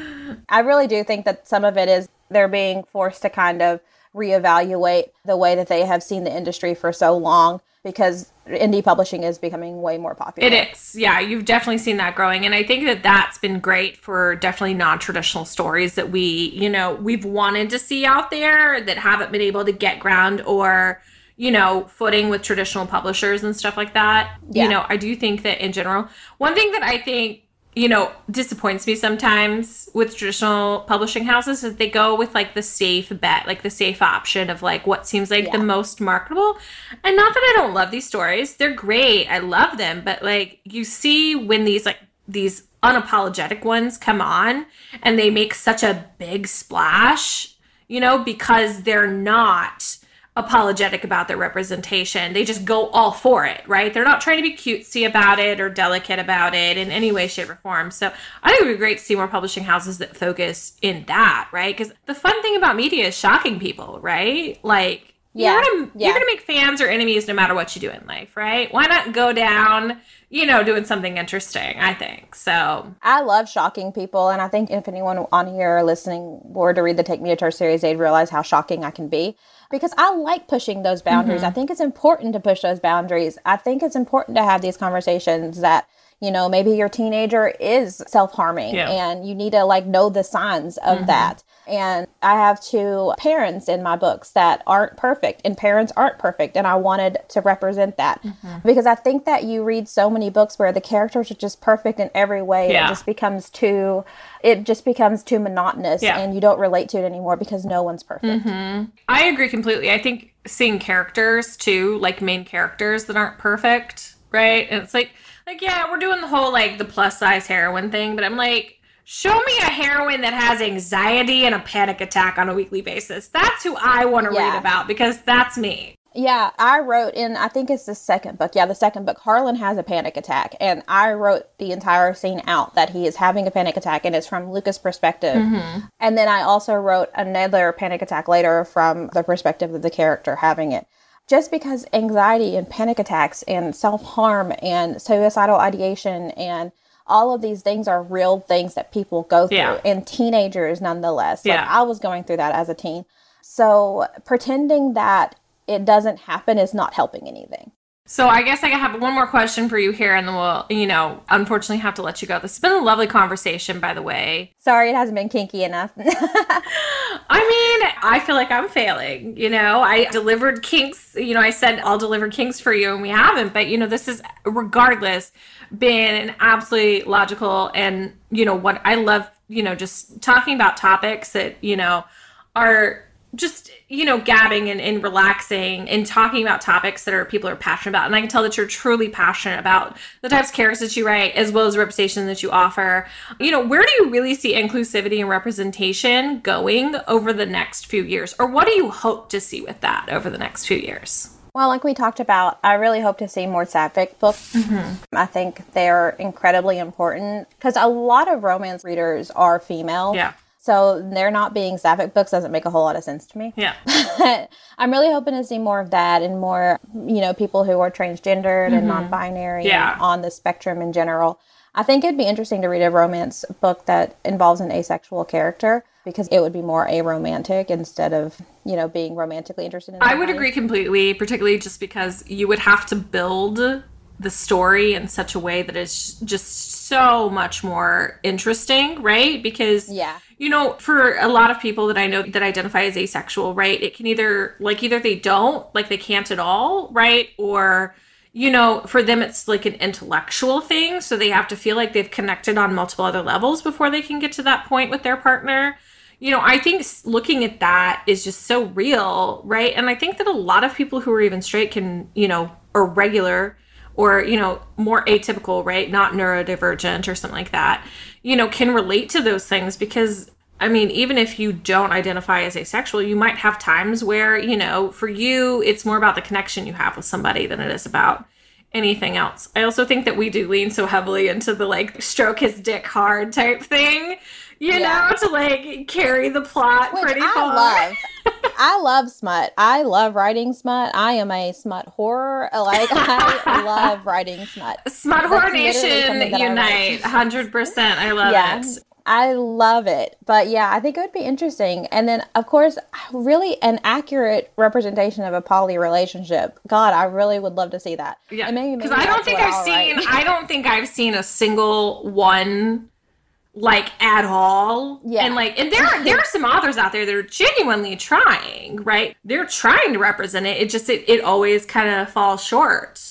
I really do think that some of it is they're being forced to kind of reevaluate the way that they have seen the industry for so long because indie publishing is becoming way more popular. It is. Yeah, you've definitely seen that growing. And I think that that's been great for definitely non traditional stories that we, you know, we've wanted to see out there that haven't been able to get ground or, you know, footing with traditional publishers and stuff like that. Yeah. You know, I do think that in general, one thing that I think, you know, disappoints me sometimes with traditional publishing houses is that they go with like the safe bet, like the safe option of like what seems like the most marketable. And not that I don't love these stories, they're great. I love them, but like you see when these like these unapologetic ones come on and they make such a big splash, you know, because they're not apologetic about their representation. They just go all for it, right? They're not trying to be cutesy about it or delicate about it in any way, shape, or form. So I think it would be great to see more publishing houses that focus in that, right? Because the fun thing about media is shocking people, right? Like Yeah, you're gonna yeah. you're gonna make fans or enemies no matter what you do in life, right? Why not go down, you know, doing something interesting? I think so. I love shocking people, and I think if anyone on here listening were to read the Take Me to Church series, they'd realize how shocking I can be. Because I like pushing those boundaries. Mm-hmm. I think it's important to push those boundaries. I think it's important to have these conversations that, you know, maybe your teenager is self harming Yeah. and you need to like know the signs of that. And I have two parents in my books that aren't perfect, and parents aren't perfect. And I wanted to represent that mm-hmm. because I think that you read so many books where the characters are just perfect in every way. Yeah. It just becomes too, it just becomes too monotonous, yeah. and you don't relate to it anymore because no one's perfect. Mm-hmm. I agree completely. I think seeing characters too, like main characters that aren't perfect, right? And it's like, like yeah, we're doing the whole like the plus size heroine thing, but I'm like Show me a heroine that has anxiety and a panic attack on a weekly basis. That's who I want to yeah. read about because that's me. Yeah, I wrote in, I think it's the second book. Yeah, the second book. Harlan has a panic attack. And I wrote the entire scene out that he is having a panic attack and it's from Luca's perspective. Mm-hmm. And then I also wrote another panic attack later from the perspective of the character having it. Just because anxiety and panic attacks and self harm and suicidal ideation and all of these things are real things that people go through yeah. and teenagers nonetheless. Like yeah. I was going through that as a teen. So pretending that it doesn't happen is not helping anything. So I guess I have one more question for you here, and then we'll, you know, unfortunately have to let you go. This has been a lovely conversation, by the way. Sorry, it hasn't been kinky enough. I mean, I feel like I'm failing. You know, I delivered kinks. You know, I said I'll deliver kinks for you, and we haven't. But you know, this is regardless been an absolutely logical and you know what I love. You know, just talking about topics that you know are just you know gabbing and, and relaxing and talking about topics that are people are passionate about and i can tell that you're truly passionate about the types of characters that you write as well as the representation that you offer you know where do you really see inclusivity and representation going over the next few years or what do you hope to see with that over the next few years well, like we talked about, I really hope to see more sapphic books. Mm-hmm. I think they're incredibly important because a lot of romance readers are female. Yeah. So they're not being sapphic books doesn't make a whole lot of sense to me. Yeah. I'm really hoping to see more of that and more, you know, people who are transgendered mm-hmm. and non-binary yeah. and on the spectrum in general. I think it'd be interesting to read a romance book that involves an asexual character because it would be more aromantic instead of, you know, being romantically interested in I would agree completely, particularly just because you would have to build the story in such a way that is just so much more interesting, right? Because yeah. You know, for a lot of people that I know that identify as asexual, right? It can either like either they don't, like they can't at all, right? Or you know, for them it's like an intellectual thing, so they have to feel like they've connected on multiple other levels before they can get to that point with their partner. You know, I think looking at that is just so real, right? And I think that a lot of people who are even straight can, you know, or regular or you know more atypical right not neurodivergent or something like that you know can relate to those things because i mean even if you don't identify as asexual you might have times where you know for you it's more about the connection you have with somebody than it is about anything else i also think that we do lean so heavily into the like stroke his dick hard type thing you yeah. know, to like carry the plot Which pretty I far. Love. I love smut. I love writing smut. I am a smut horror. Like I love writing smut. Smut horror nation unite, hundred percent. I love yeah. it. I love it. But yeah, I think it would be interesting. And then, of course, really an accurate representation of a poly relationship. God, I really would love to see that. Yeah, because I don't think I've seen. I don't think I've seen a single one like at all. Yeah. And like and there are there are some authors out there that are genuinely trying, right? They're trying to represent it. It just it, it always kind of falls short.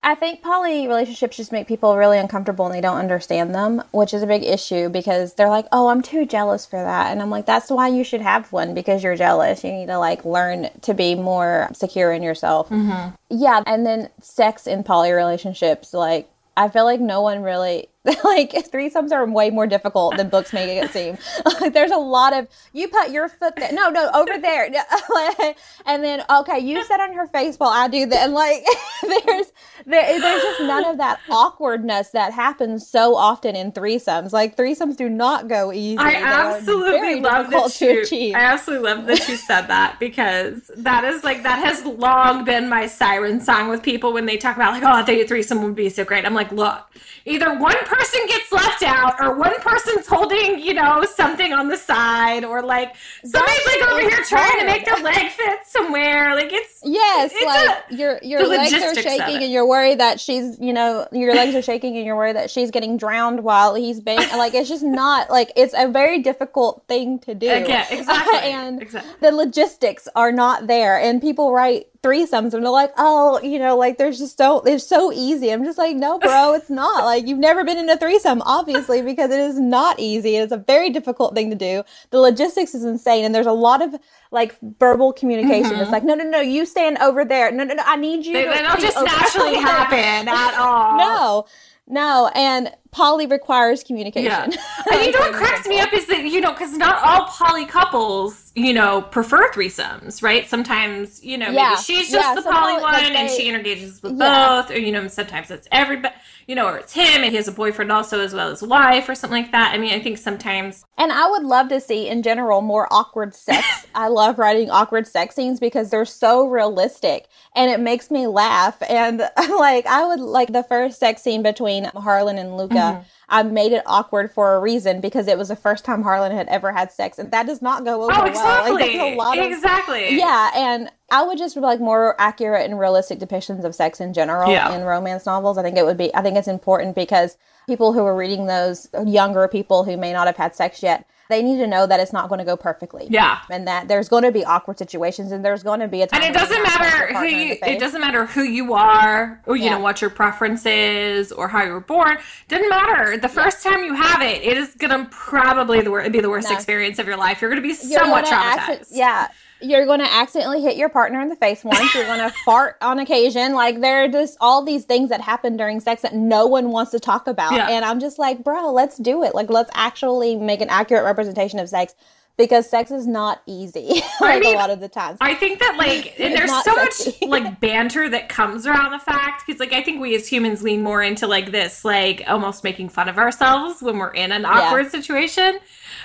I think poly relationships just make people really uncomfortable and they don't understand them, which is a big issue because they're like, "Oh, I'm too jealous for that." And I'm like, "That's why you should have one because you're jealous. You need to like learn to be more secure in yourself." Mm-hmm. Yeah, and then sex in poly relationships like I feel like no one really like threesomes are way more difficult than books make it seem. like there's a lot of you put your foot there. No, no, over there. and then okay, you sit on her face while I do that. And like there's there, there's just none of that awkwardness that happens so often in threesomes. Like threesomes do not go easy. I absolutely love that you. Achieve. I absolutely love that you said that because that is like that has long been my siren song with people when they talk about like oh I think a threesome would be so great. I'm like look, either one person person gets left out, or one person's holding, you know, something on the side, or like somebody's like over here trying to make their leg fit somewhere. Like it's yes, it's like a- your your legs are shaking and you're worried that she's you know your legs are shaking and you're worried that she's getting drowned while he's being like it's just not like it's a very difficult thing to do. yeah, exactly. and exactly. the logistics are not there and people write threesomes. And they're like oh you know like there's just so it's so easy. I'm just like no bro it's not. Like you've never been in a threesome obviously because it is not easy. It's a very difficult thing to do. The logistics is insane and there's a lot of like verbal communication. It's mm-hmm. like no no no you stand over there. No no no i need you They, to they don't just naturally happen at all. no no and poly requires communication Yeah. You know what cracks me up is that, you know, because not all poly couples, you know, prefer threesomes, right? Sometimes, you know, Yeah. maybe she's Yeah, just the some poly poly- one like and they- she engages with Yeah. both, or, you know, sometimes it's everybody, you know, or it's him and he has a boyfriend also as well as wife or something like that. I mean, I think sometimes, And I would love to see, in general, more awkward sex. I love writing awkward sex scenes because they're so realistic and it makes me laugh. And like, I would like the first sex scene between Harlan and Luca. Mm-hmm. I made it awkward for a reason because it was the first time Harlan had ever had sex, and that does not go over oh, well. exactly. Like, a lot of exactly. yeah, and I would just like more accurate and realistic depictions of sex in general Yeah. in romance novels. I think it would be I think it's important because people who are reading those younger people who may not have had sex yet, they need to know that it's not going to go perfectly. Yeah. And that there's going to be awkward situations and there's going to be a time And it doesn't not punching your matter who you, it doesn't matter who you are or you Yeah. know what your preference is or how you were born. Doesn't matter. The first time you have it, it is gonna probably the wor- be the worst No. experience of your life. You're gonna be somewhat traumatized. acci- yeah. You're going to accidentally hit your partner in the face once. You're going to fart on occasion. Like there are just all these things that happen during sex that no one wants to talk about. Yeah. And I'm just like, bro, let's do it. Like let's actually make an accurate representation of sex because sex is not easy. like mean, a lot of the times. I think that like and there's so sexy. much like banter that comes around the fact because like I think we as humans lean more into like this like almost making fun of ourselves when we're in an awkward situation.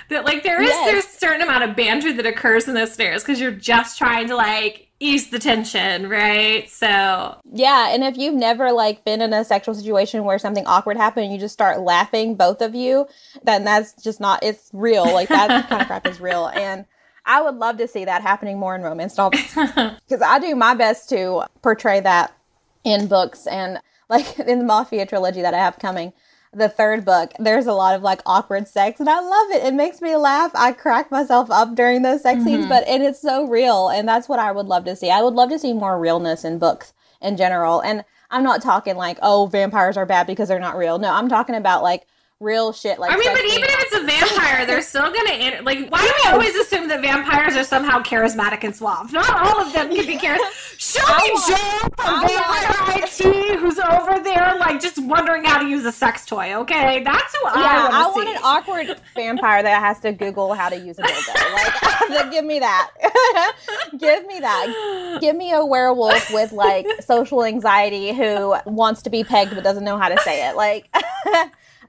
That like there is Yes. there's a certain amount of banter that occurs in those scenarios because you're just trying to like ease the tension, right? So Yeah, and if you've never like been in a sexual situation where something awkward happened and you just start laughing, both of you, then that's just not it's real. Like that kind of crap is real. And I would love to see that happening more in romance novels. Because I do my best to portray that in books and like in the Mafia trilogy that I have coming. The third book, there's a lot of like awkward sex, and I love it. It makes me laugh. I crack myself up during those sex scenes, mm-hmm. but and it's so real, and that's what I would love to see. I would love to see more realness in books in general. And I'm not talking like, oh, vampires are bad because they're not real. No, I'm talking about like real shit. Like I mean, but even if it's a vampire, they're still gonna like. Why do we always assume that vampires are somehow charismatic and suave? Not all of them can be charismatic. Show me want- uh, Joe from uh, I Vampire IT who's over there, like just wondering how to use a sex toy. Okay, that's who I Yeah, I want an awkward vampire that has to Google how to use a dildo. Like, give me that. give me that. Give me a werewolf with like social anxiety who wants to be pegged but doesn't know how to say it. Like,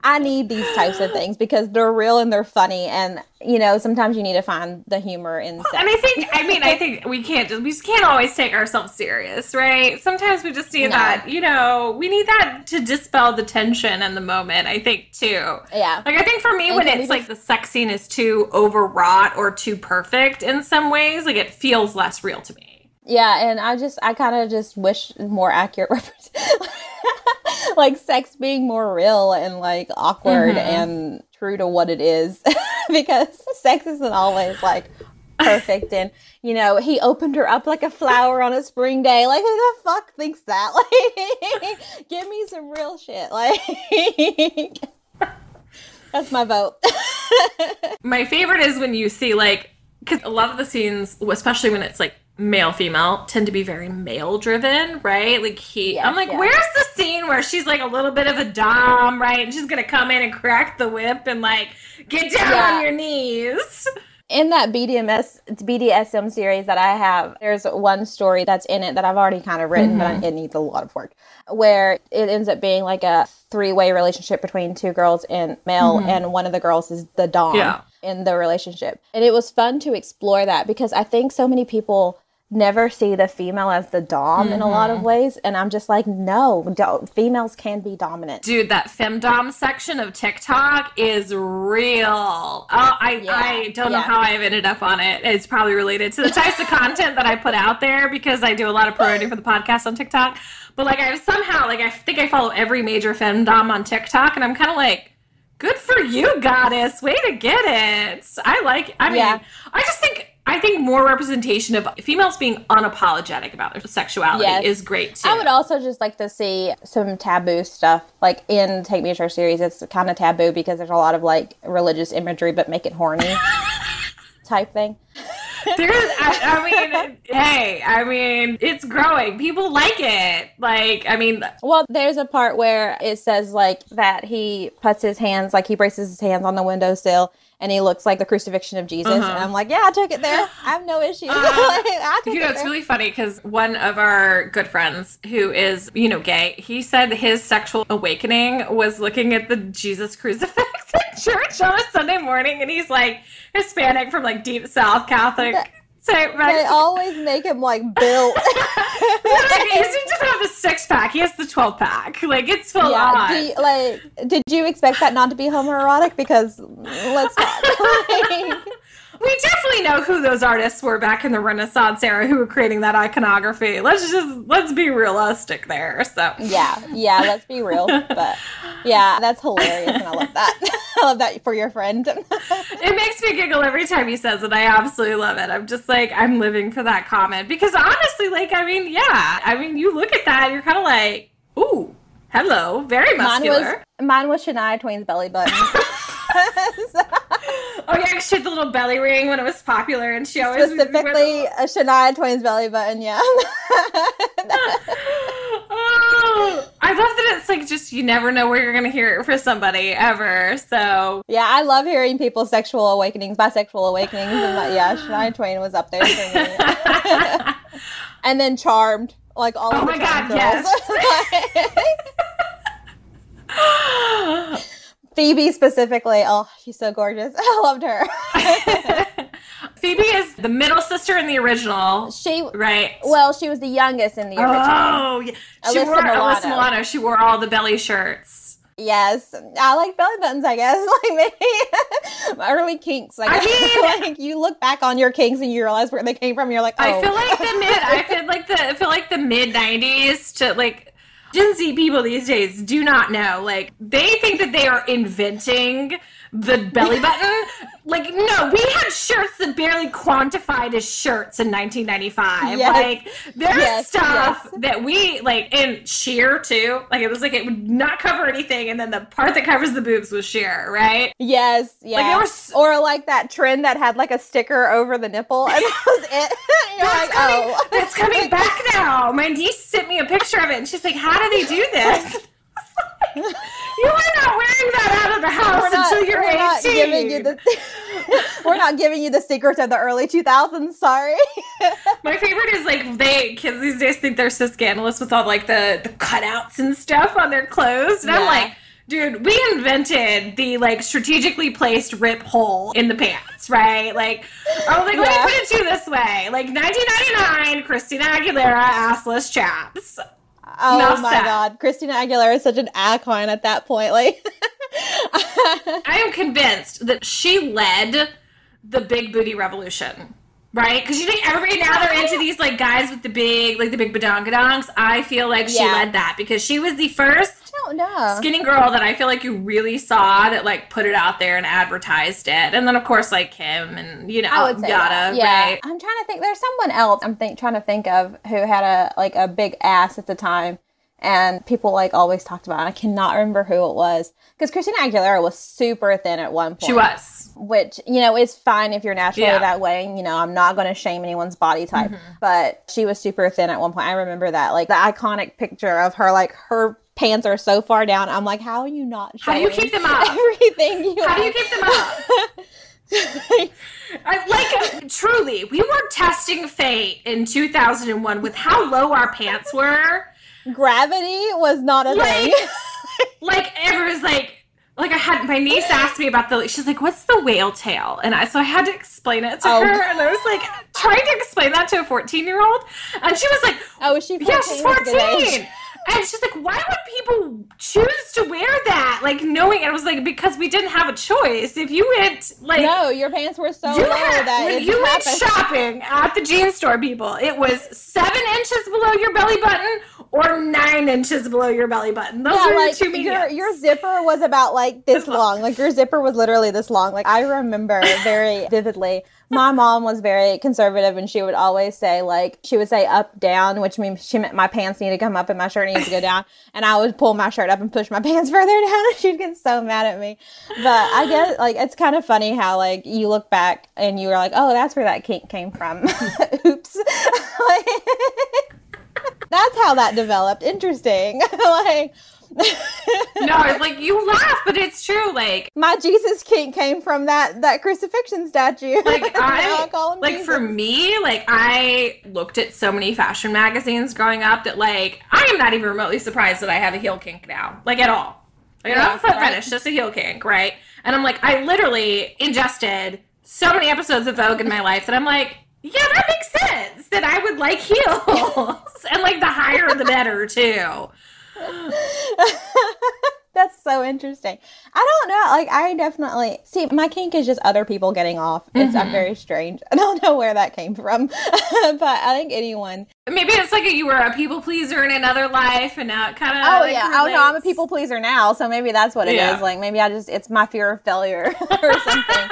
I need these types of things because they're real and they're funny, and you know sometimes you need to find the humor in sex. And I think, I mean, I think we can't just, we just can't always take ourselves serious, right? Sometimes we just need No. that, you know, we need that to dispel the tension in the moment, I think, too. yeah. Like I think for me, And when it's like the sex scene is too overwrought or too perfect in some ways, like it feels less real to me. Yeah, and I just I kind of just wish more accurate representation, like sex being more real and like awkward Mm-hmm. and true to what it is, because sex isn't always like perfect. And you know, he opened her up like a flower on a spring day. Like who the fuck thinks that? Like, give me some real shit. Like, that's my vote. My favorite is when you see like because a lot of the scenes, especially when it's like male female, tend to be very male driven, right? Like he, Yeah, I'm like, yeah. where's the scene where she's like a little bit of a dom, right? And she's gonna come in and crack the whip and like get down Yeah. on your knees. in that BDMS BDSM series that I have, there's one story that's in it that I've already kind of written, but mm-hmm. it needs a lot of work. Where it ends up being like a three way relationship between two girls and male, mm-hmm. and one of the girls is the dom in the relationship. And it was fun to explore that because I think so many people never see the female as the dom in a lot of mm-hmm. ways, and I'm just like, no, don't, females can be dominant. Dude, that femdom section of TikTok is real. Oh, I, Yeah, I don't know how I've ended up on it. It's probably related to the types of content that I put out there because I do a lot of promoting for the podcast on TikTok. But like, I've somehow, like, I think I follow every major femdom on TikTok, and I'm kind of like, good for you, goddess. Way to get it. I like, I mean, Yeah. I just think. I think more representation of females being unapologetic about their sexuality Yes. is great too. I would also just like to see some taboo stuff, like in Take Me to Church series. It's kind of taboo because there's a lot of like religious imagery, but make it horny type thing. There's, I, I mean, hey, I mean, it's growing. People like it. Like, I mean, Well, there's a part where it says like that he puts his hands, like he braces his hands on the windowsill, and he looks like the crucifixion of Jesus. Uh-huh. And I'm like, yeah, I took it there. I have no issues. Uh, you know, it it's there. really funny because one of our good friends who is, you know, gay, he said his sexual awakening was looking at the Jesus crucifix in church on a Sunday morning, and he's like Hispanic from like deep South Catholic. So, They always make him like built. like, he doesn't just have the six pack; he has the twelve pack. Like it's full yeah. on. You, like, did you expect that not to be homoerotic? Because let's talk. We definitely know who those artists were back in the Renaissance era who were creating that iconography. Let's just let's be realistic there. So yeah, yeah. Let's be real. But yeah, that's hilarious, and I love that. I love that for your friend. it makes me giggle every time he says it. I absolutely love it. I'm just like I'm living for that comment because honestly, like I mean, yeah, I mean, you look at that, and you're kind of like, ooh, hello, very mine muscular. was mine was Shania Twain's belly button. oh yeah, she had the little belly ring when it was popular, and she always Specifically, a Shania Twain's belly button. Yeah. oh, I love that it's like just you never know where you're gonna hear it for somebody ever. So Yeah, I love hearing people's sexual awakenings, bisexual awakenings, and that, yeah, Shania Twain was up there for me. and then Charmed, like all Oh of the my God, girls. Phoebe specifically, oh, she's so gorgeous. I loved her. Phoebe is the middle sister in the original, she, right? well, she was the youngest in the original. Oh, yeah. She Alyssa wore Milano. Alyssa Milano. She wore all the belly shirts. Yes, I like belly buttons. I guess like maybe early kinks. I I mean- like you look back on your kinks and you realize where they came from. You're like, oh, I feel oh. like the mid. I feel like the. I feel like the mid '90s to like Gen Z people these days do not know. Like they think that they are inventing the belly button. like no, we had shirts that barely quantified as shirts in 1995. Yes. Like there's Yes, stuff yes. that we like in sheer too. Like it was like it would not cover anything, and then the part that covers the boobs was sheer, right? Yes, yeah. Like, there was- or like that trend that had like a sticker over the nipple, and that was it. That's like, coming, oh, that's coming back now. My niece sent me a picture of it, and she's like, "How do they do this?" you are not wearing that out of the house We're not, until you're we're 18. not giving you the. we're not giving you the secrets of the early 2000s. Sorry. My favorite is like they kids these days think they're so scandalous with all like the the cutouts and stuff on their clothes, and I'm like. Dude, we invented the like strategically placed rip hole in the pants, right? Like, I was like, let Yeah. me put it to you this way: like 1999, Christina Aguilera assless chaps. Oh Enough my said. god, Christina Aguilera is such an icon at that point. Like, I am convinced that she led the big booty revolution. Right? Because you think everybody now they're into these like guys with the big, like the big badongadongs. I feel like she Yeah. led that because she was the first I don't know. skinny girl that I feel like you really saw that like put it out there and advertised it. And then of course like Kim and you know I would say yada, that. Yeah, right? I'm trying to think. There's someone else I'm think trying to think of who had a like a big ass at the time, and people like always talked about. It. I cannot remember who it was because Christina Aguilera was super thin at one point. She was. Which you know is fine if you're naturally Yeah. that way. You know, I'm not going to shame anyone's body type, Mm-hmm. but she was super thin at one point. I remember that, like the iconic picture of her, like her pants are so far down. I'm like, how are you not? How do you keep them up? Everything you. How do you keep them up? I, like uh, truly, we were testing fate in 2001 with how low our pants were. Gravity was not a Like, thing. like everyone's like, like I had my niece asked me about the she's like, What's the whale tail? And I so I had to explain it to Oh. her and I was like trying to explain that to a 14 year old and she was like, Oh, is she 14? Yeah, she's That's a good 14. And she's like, why would people choose to wear that? Like knowing it was like, because we didn't have a choice. If you went like No, your pants were so you low had, that when you went shopping at the jean store, people, it was seven inches below your belly button or nine inches below your belly button. Those yeah, are like two your your zipper was about like this This long. long. Like your zipper was literally this long. Like I remember very vividly. My mom was very conservative, and she would always say like she would say up down, which means she meant my pants need to come up and my shirt needs to go down, and I would pull my shirt up and push my pants further down, and she'd get so mad at me. But I guess like it's kind of funny how like you look back and you were like, oh, that's where that kink came from. Oops. That's how that developed. Interesting. like no, it's like you laugh, but it's true. Like my Jesus kink came from that that crucifixion statue. like Now I like Jesus. for me, like I looked at so many fashion magazines growing up that like I am not even remotely surprised that I have a heel kink now, like at all. Like, I don't a foot right. fetish, just a heel kink, right? And I'm like, I literally ingested so many episodes of Vogue in my life that I'm like, yeah, that makes sense that I would like heels, and like the higher the better too. That's so interesting. I don't know. Like I definitely see my kink is just other people getting off. It's Mm-hmm. I'm very strange. I don't know where that came from, but I think anyone. Maybe it's like you were a people pleaser in another life, and now it kind of Oh yeah. Oh no, I'm a people pleaser now, so maybe that's what it is. Yeah. Like maybe I just it's my fear of failure or something.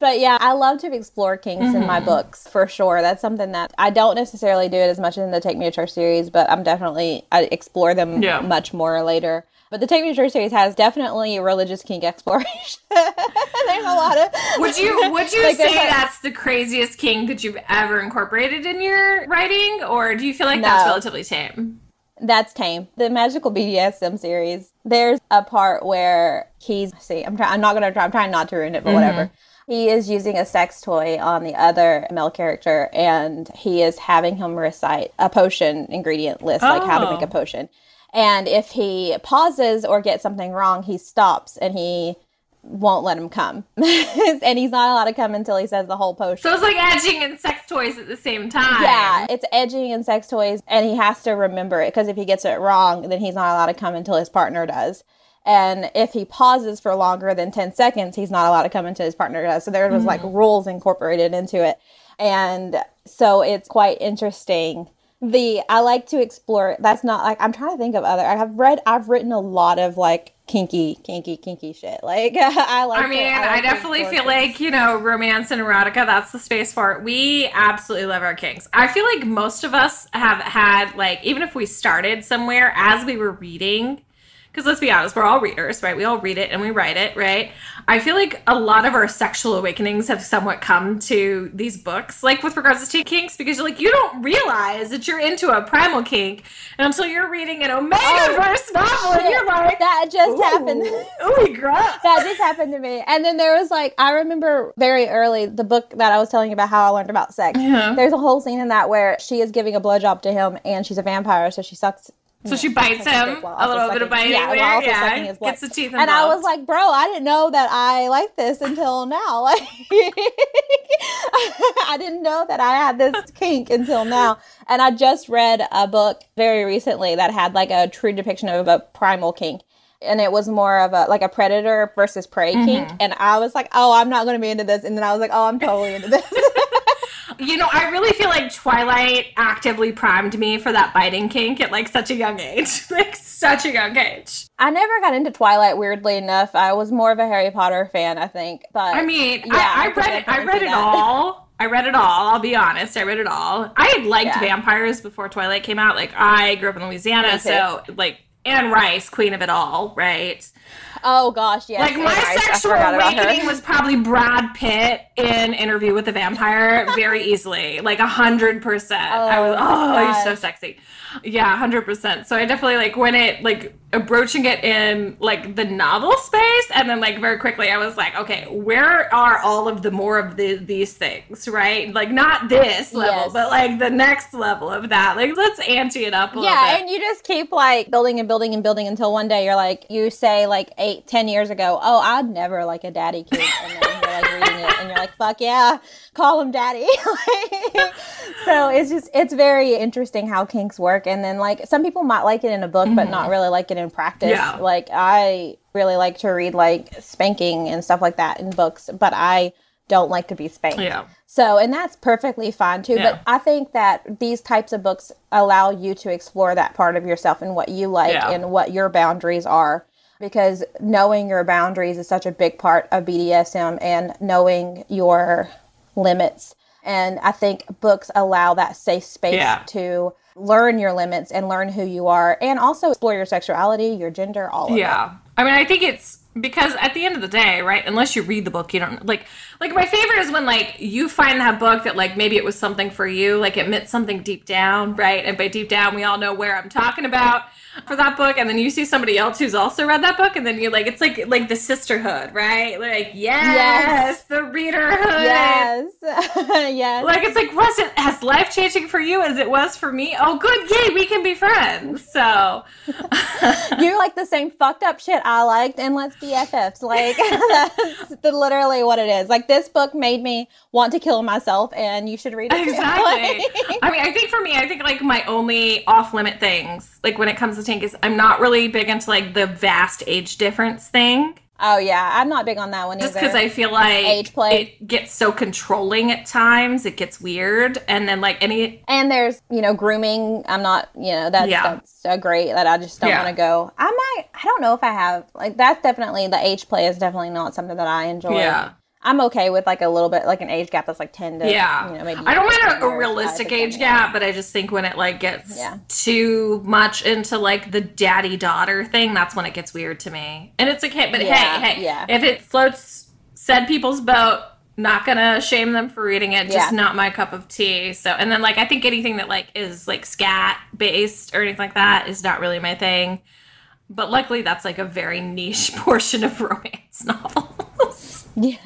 But yeah, I love to explore kinks in my Mm-hmm. books for sure. That's something that I don't necessarily do it as much in the Take Me to Church series, but I'm definitely I explore them Yeah. much more later. But the Take Me to Church series has definitely religious kink exploration. There's a lot of. Would you would you Like, say that's the craziest kink that you've ever incorporated in your writing, or do you feel like that's relatively tame? That's tame. The magical BDSM series. There's a part where he's see. I'm trying. I'm not gonna try. I'm trying not to ruin it, but whatever. He is using a sex toy on the other male character, and he is having him recite a potion ingredient list, like how to make Oh. a potion. And if he pauses or gets something wrong, he stops and he won't let him come. and he's not allowed to come until he says the whole potion. So it's like edging and sex toys at the same time. Yeah, it's edging and sex toys, and he has to remember it because if he gets it wrong, then he's not allowed to come until his partner does. And if he pauses for longer than 10 seconds, he's not allowed to come into his partner. So there was like mm. rules incorporated into it. And so it's quite interesting. The I like to explore that's not like I'm trying to think of other I have read I've written a lot of like kinky, kinky, kinky shit. Like I like I mean, like I definitely feel like, you know, romance and erotica, that's the space for it. We absolutely love our kinks. I feel like most of us have had, like, even if we started somewhere as we were reading, because let's be honest, we're all readers, right? We all read it and we write it, right? I feel like a lot of our sexual awakenings have somewhat come to these books, like with regards to kinks, because you're like, you don't realize that you're into a primal kink until you're reading an Omega Oh, verse novel and you're like, that just happened. Ooh, girl. that just happened to me. And then there was like, I remember very early the book that I was telling you about how I learned about sex. Yeah. There's a whole scene in that where she is giving a blowjob to him and she's a vampire, so she sucks. So she bites him a little bit of biting. Yeah, there, while also yeah. sucking his blood. Gets the teeth And I was like, bro, I didn't know that I like this until now. Like, I didn't know that I had this kink until now. And I just read a book very recently that had like a true depiction of a primal kink. And it was more of a like a predator versus prey kink. Mm-hmm. And I was like, oh, I'm not going to be into this. And then I was like, oh, I'm totally into this. You know, I really feel like Twilight actively primed me for that biting kink at like such a young age, like such a young age. I never got into Twilight. Weirdly enough, I was more of a Harry Potter fan, I think. But I mean, Yeah, I, I I read it. I read it all. I read it all. I'll be honest. I read it all. I had liked Yeah. vampires before Twilight came out. Like I grew up in Louisiana, so like Anne Rice, queen of it all, right? Oh gosh, yes. Like my I sexual forgot about her. awakening was probably Brad Pitt in Interview with the Vampire very easily, like a hundred percent. I was Oh, oh, he's so sexy. Yeah, hundred percent. So I definitely like when it like approaching it in like the novel space, and then like very quickly I was like, okay, where are all of the more of the, these things, right? Like not this level, Yes. but like the next level of that. Like let's ante it up a little Yeah, and you just keep like building and building and building until one day you're like, you say like eight, ten years ago, oh, I'd never like a daddy kink. And you're like reading it and you're like, fuck yeah, call him daddy. so it's just, it's very interesting how kinks work. And then like some people might like it in a book, mm-hmm. but not really like it in practice. Yeah. Like I really like to read like spanking and stuff like that in books, but I don't like to be spanked. Yeah. So, and that's perfectly fine too. Yeah. But I think that these types of books allow you to explore that part of yourself and what you like yeah. and what your boundaries are. Because knowing your boundaries is such a big part of BDSM and knowing your limits. And I think books allow that safe space yeah. to learn your limits and learn who you are and also explore your sexuality, your gender, all of yeah. it. Yeah. I mean, I think it's because at the end of the day, right? Unless you read the book, you don't like like my favorite is when like you find that book that like maybe it was something for you, like it meant something deep down, right? And by deep down, we all know where I'm talking about for that book and then you see somebody else who's also read that book and then you're like it's like like the sisterhood right? Like yes, yes. the readerhood. Yes. Yes. Like it's like was it as life changing for you as it was for me? Oh good yay we can be friends so. You like the same fucked up shit i liked and let's be ffs like that's the, literally what it is. Like this book made me want to kill myself and you should read it. Exactly. I mean i think for me i think like my only off limit things like when it comes to tank is I'm not really big into like the vast age difference thing. Oh yeah, I'm not big on that one Just because I feel like age play it gets so controlling at times, it gets weird, and then like any and there's you know grooming. I'm not you know that's yeah. that's a great that I just don't yeah. want to go. I might I don't know if I have like that's definitely the age play is definitely not something that I enjoy. Yeah. I'm okay with like a little bit like an age gap that's like ten to yeah. You know, maybe I don't want a, a realistic age gap, but I just think when it like gets yeah. too much into like the daddy daughter thing, that's when it gets weird to me. And it's okay, but yeah, hey, hey, yeah. if it floats said people's boat, not gonna shame them for reading it. Just yeah. not my cup of tea. So and then like I think anything that like is like scat based or anything like that is not really my thing. But luckily, that's like a very niche portion of romance novels. yeah.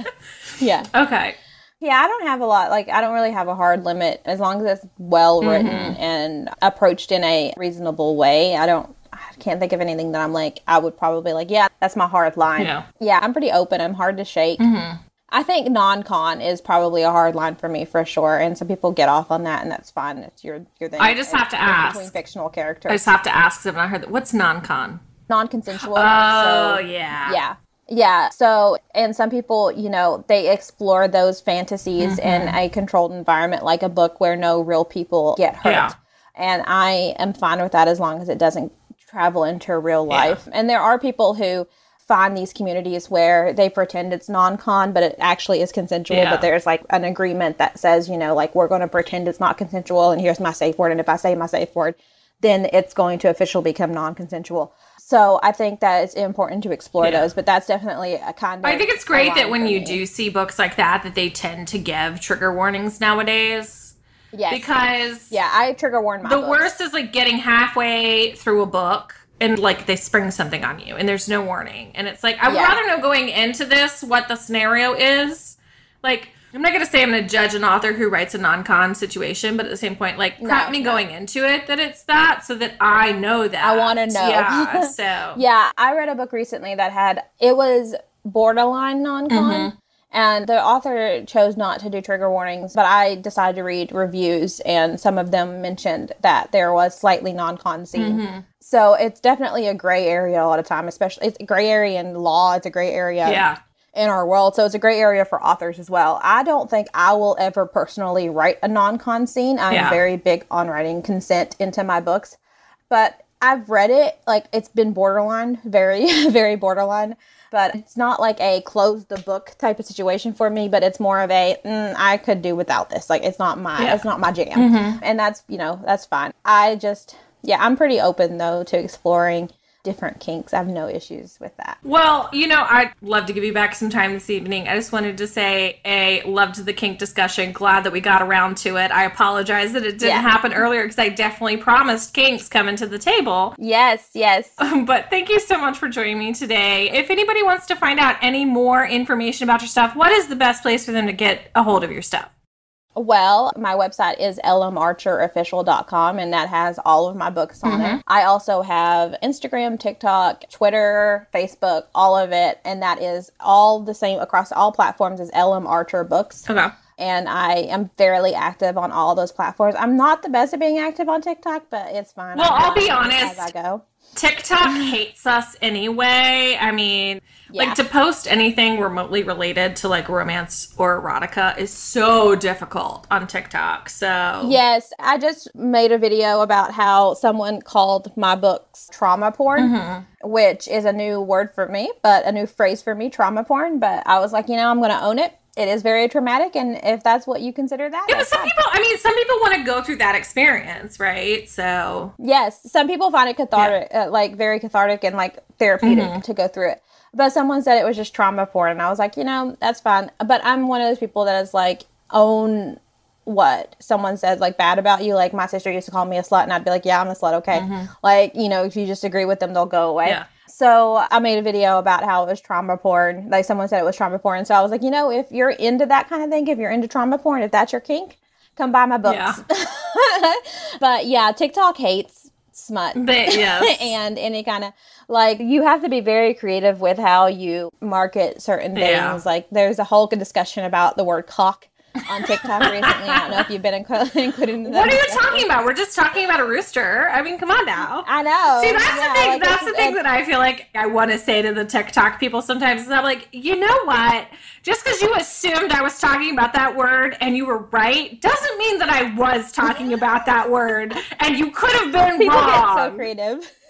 Yeah. Okay. Yeah, I don't have a lot. Like, I don't really have a hard limit as long as it's well written mm-hmm. and approached in a reasonable way. I don't. I can't think of anything that I'm like. I would probably like. Yeah, that's my hard line. Yeah. Yeah, I'm pretty open. I'm hard to shake. Mm-hmm. I think non-con is probably a hard line for me for sure, and some people get off on that, and that's fine. It's your your thing. I just have to ask between fictional characters. I just have to ask because I've not heard that. What's non-con? Non-consensual. Oh so, yeah, yeah. Yeah. So, and some people, you know, they explore those fantasies mm-hmm. in a controlled environment, like a book where no real people get hurt. Yeah. And I am fine with that as long as it doesn't travel into real life. Yeah. And there are people who find these communities where they pretend it's non-con but it actually is consensual yeah. but there's like an agreement that says you know like we're going to pretend it's not consensual and here's my safe word and if i say my safe word then it's going to officially become non-consensual so I think that it's important to explore yeah. those, but that's definitely a kind of. I think it's great that when you me. do see books like that, that they tend to give trigger warnings nowadays. Yes. Because yeah, I trigger warn my. The books. worst is like getting halfway through a book and like they spring something on you and there's no warning, and it's like I would yeah. rather know going into this what the scenario is. Like I'm not going to say I'm going to judge an author who writes a non-con situation, but at the same point, like prep no, me no. going into it that it's that, so that I know that I want to know. Yeah. So yeah, I read a book recently that had it was borderline non-con. Mm-hmm. And the author chose not to do trigger warnings, but I decided to read reviews, and some of them mentioned that there was slightly non-con scene. Mm-hmm. So it's definitely a gray area a lot of time, especially it's a gray area in law. It's a gray area. Yeah in our world. So it's a great area for authors as well. I don't think I will ever personally write a non con scene. I'm yeah. very big on writing consent into my books. But I've read it, like it's been borderline, very, very borderline. But it's not like a close the book type of situation for me, but it's more of a mm, I could do without this. Like it's not my yeah. it's not my jam. Mm-hmm. And that's, you know, that's fine. I just yeah, I'm pretty open though to exploring different kinks. I have no issues with that. Well, you know, I'd love to give you back some time this evening. I just wanted to say, A, loved the kink discussion. Glad that we got around to it. I apologize that it didn't yeah. happen earlier because I definitely promised kinks coming to the table. Yes, yes. but thank you so much for joining me today. If anybody wants to find out any more information about your stuff, what is the best place for them to get a hold of your stuff? Well, my website is lmarcherofficial.com and that has all of my books on Mm-hmm. it. I also have Instagram, TikTok, Twitter, Facebook, all of it. And that is all the same across all platforms as LM Archer Books. Okay. And I am fairly active on all those platforms. I'm not the best at being active on TikTok, but it's fine. Well, I'll be honest. As I go. TikTok hates us anyway. I mean, Yeah. like to post anything remotely related to like romance or erotica is so difficult on TikTok. So Yes, I just made a video about how someone called my books trauma porn, Mm-hmm. which is a new word for me, but a new phrase for me, trauma porn. But I was like, you know, I'm going to own it. It is very traumatic, and if that's what you consider that, Yeah, but some people, I mean, some people want to go through that experience, right? So, yes, some people find it cathartic, uh, like very cathartic and like therapeutic Mm-hmm. to go through it. But someone said it was just trauma porn, and I was like, you know, that's fine. But I'm one of those people that is like own what someone says like bad about you. Like my sister used to call me a slut, and I'd be like, yeah, I'm a slut. Okay, like you know, if you just agree with them, they'll go away. Mm-hmm. Yeah. So I made a video about how it was trauma porn. Like someone said it was trauma porn. So I was like, you know, if you're into that kind of thing, if you're into trauma porn, if that's your kink, come buy my books. Yeah. but yeah, TikTok hates smut but yes. and any kind of like you have to be very creative with how you market certain things. Yeah. Like there's a whole good discussion about the word cock on TikTok recently. I don't know if you've been inc- included in that. what are you talking about? We're just talking about a rooster. I mean, come on now. I know. See, that's Yeah, the thing. like, that's the thing that I feel like I want to say to the TikTok people sometimes. Is I'm like, you know what? Just because you assumed I was talking about that word and you were right, doesn't mean that I was talking about that word and you could have been people wrong. get so creative.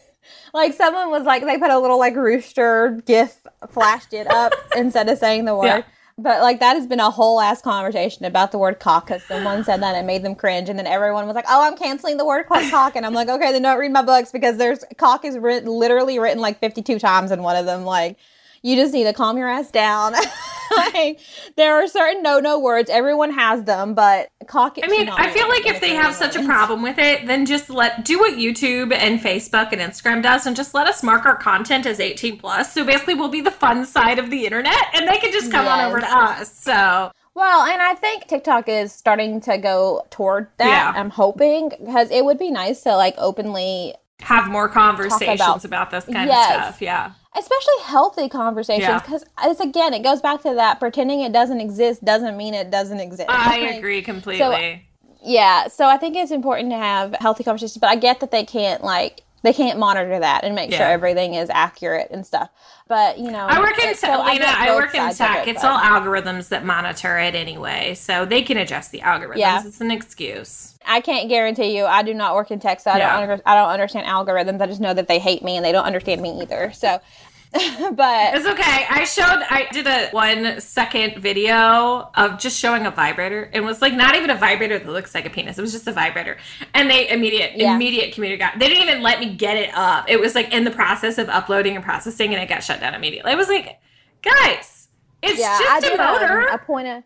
Like someone was like they put a little like rooster gif flashed it up instead of saying the word. Yeah. But like that has been a whole ass conversation about the word cock because someone said that and made them cringe, and then everyone was like, "Oh, I'm canceling the word cock," and I'm like, "Okay, then don't read my books because there's cock is written literally written like 52 times in one of them. Like, you just need to calm your ass down. like, there are certain no no words. Everyone has them, but cock. I mean, I feel like if they have such a problem with it, then just let do what YouTube and Facebook and Instagram does, and just let us mark our content as 18 plus. So basically, we'll be the fun side of the internet, and they can just come on over to us. So Well, and I think TikTok is starting to go toward that. Yeah. I'm hoping because it would be nice to like openly, have more conversations about- about, this kind Yes. of stuff. Yeah. Especially healthy conversations, Yeah. because it's again, it goes back to that pretending it doesn't exist doesn't mean it doesn't exist. I Like, agree completely. Yeah, so I think it's important to have healthy conversations, but I get that they can't like they can't monitor that and make sure everything is accurate and stuff. But you know, I work in tech, so Lena. get I work in tech. it, it's but- all algorithms that monitor it anyway, so they can adjust the algorithms. Yeah. It's an excuse. I can't guarantee you. I do not work in tech, so I Yeah. don't under, I don't understand algorithms. I just know that they hate me and they don't understand me either. So, but It's okay. I showed. I did a one second video of just showing a vibrator. It was like not even a vibrator that looks like a penis. It was just a vibrator, and they immediate Yeah. immediate community got. They didn't even let me get it up. It was like in the process of uploading and processing, and it got shut down immediately. It was like, guys, it's yeah, just a did motor. a, a point of.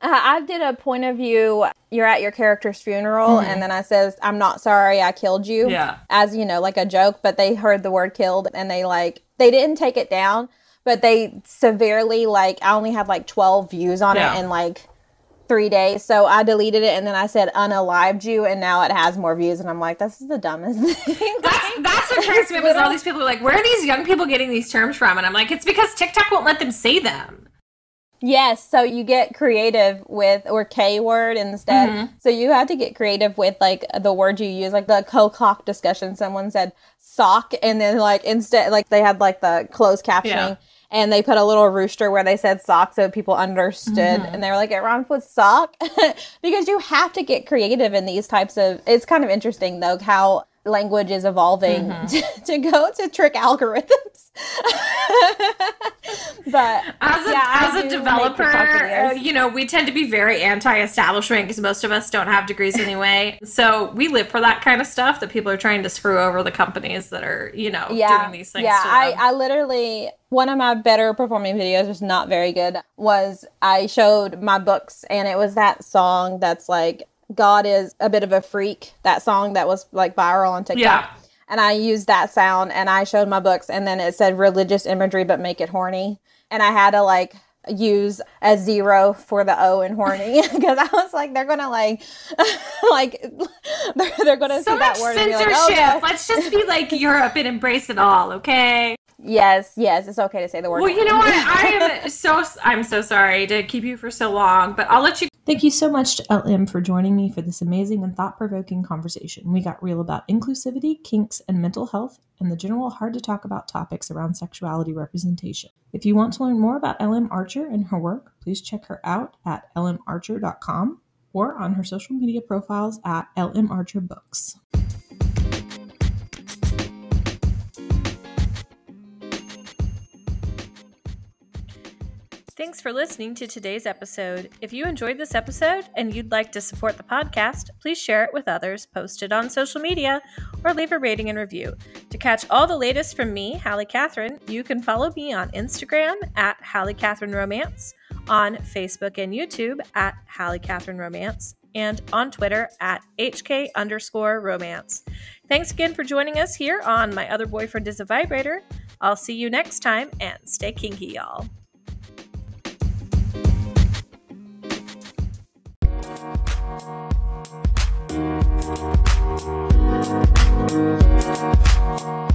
Uh, I did a point of view. You're at your character's funeral, and then I says, "I'm not sorry, I killed you." Mm-hmm. Yeah. as you know, like a joke. But they heard the word "killed" and they like they didn't take it down, but they severely like. I only had like 12 views on Yeah. it in like three days, so I deleted it, and then I said "unalived you," and now it has more views, and I'm like, this is the dumbest thing. That's that's what cracks me up is all these people are like, where are these young people getting these terms from? And I'm like, it's because TikTok won't let them say them. Yes, so you get creative with or K word instead. Mm-hmm. So you have to get creative with like the words you use, like the co-cock discussion. Someone said sock, and then like instead, like they had like the closed captioning, Yeah. and they put a little rooster where they said sock, so people understood, Mm-hmm. and they were like, "It rhymes with sock," because you have to get creative in these types of. It's kind of interesting though how language is evolving Mm-hmm. to, to go to trick algorithms. but As a, Yeah, as a developer, uh, you know, we tend to be very anti-establishment because most of us don't have degrees anyway. So we live for that kind of stuff that people are trying to screw over the companies that are, you know, yeah, doing these things. Yeah, to I. I literally one of my better performing videos was not very good. Was I showed my books and it was that song that's like God is a bit of a freak. That song that was like viral on TikTok. Yeah. And I used that sound and I showed my books and then it said religious imagery but make it horny. And I had to like use a zero for the O in horny because I was like, they're gonna like, like, they're, they're gonna so see that word and be like, oh, censorship. oh, no. Let's just be like Europe and embrace it all, okay? Yes, yes, it's okay to say the word. Well, you know what? I am so I'm so sorry to keep you for so long, but I'll let you. Thank you so much to LM for joining me for this amazing and thought provoking conversation. We got real about inclusivity, kinks, and mental health, and the general hard to talk about topics around sexuality representation. If you want to learn more about LM Archer and her work, please check her out at lmarcher.com or on her social media profiles at LM Thanks for listening to today's episode. If you enjoyed this episode and you'd like to support the podcast, please share it with others, post it on social media, or leave a rating and review. To catch all the latest from me, Hallie Catherine, you can follow me on Instagram at Hallie Catherine Romance, on Facebook and YouTube at Hallie Catherine Romance, and on Twitter at HK underscore romance. Thanks again for joining us here on My Other Boyfriend is a Vibrator. I'll see you next time and stay kinky, y'all. Thank you.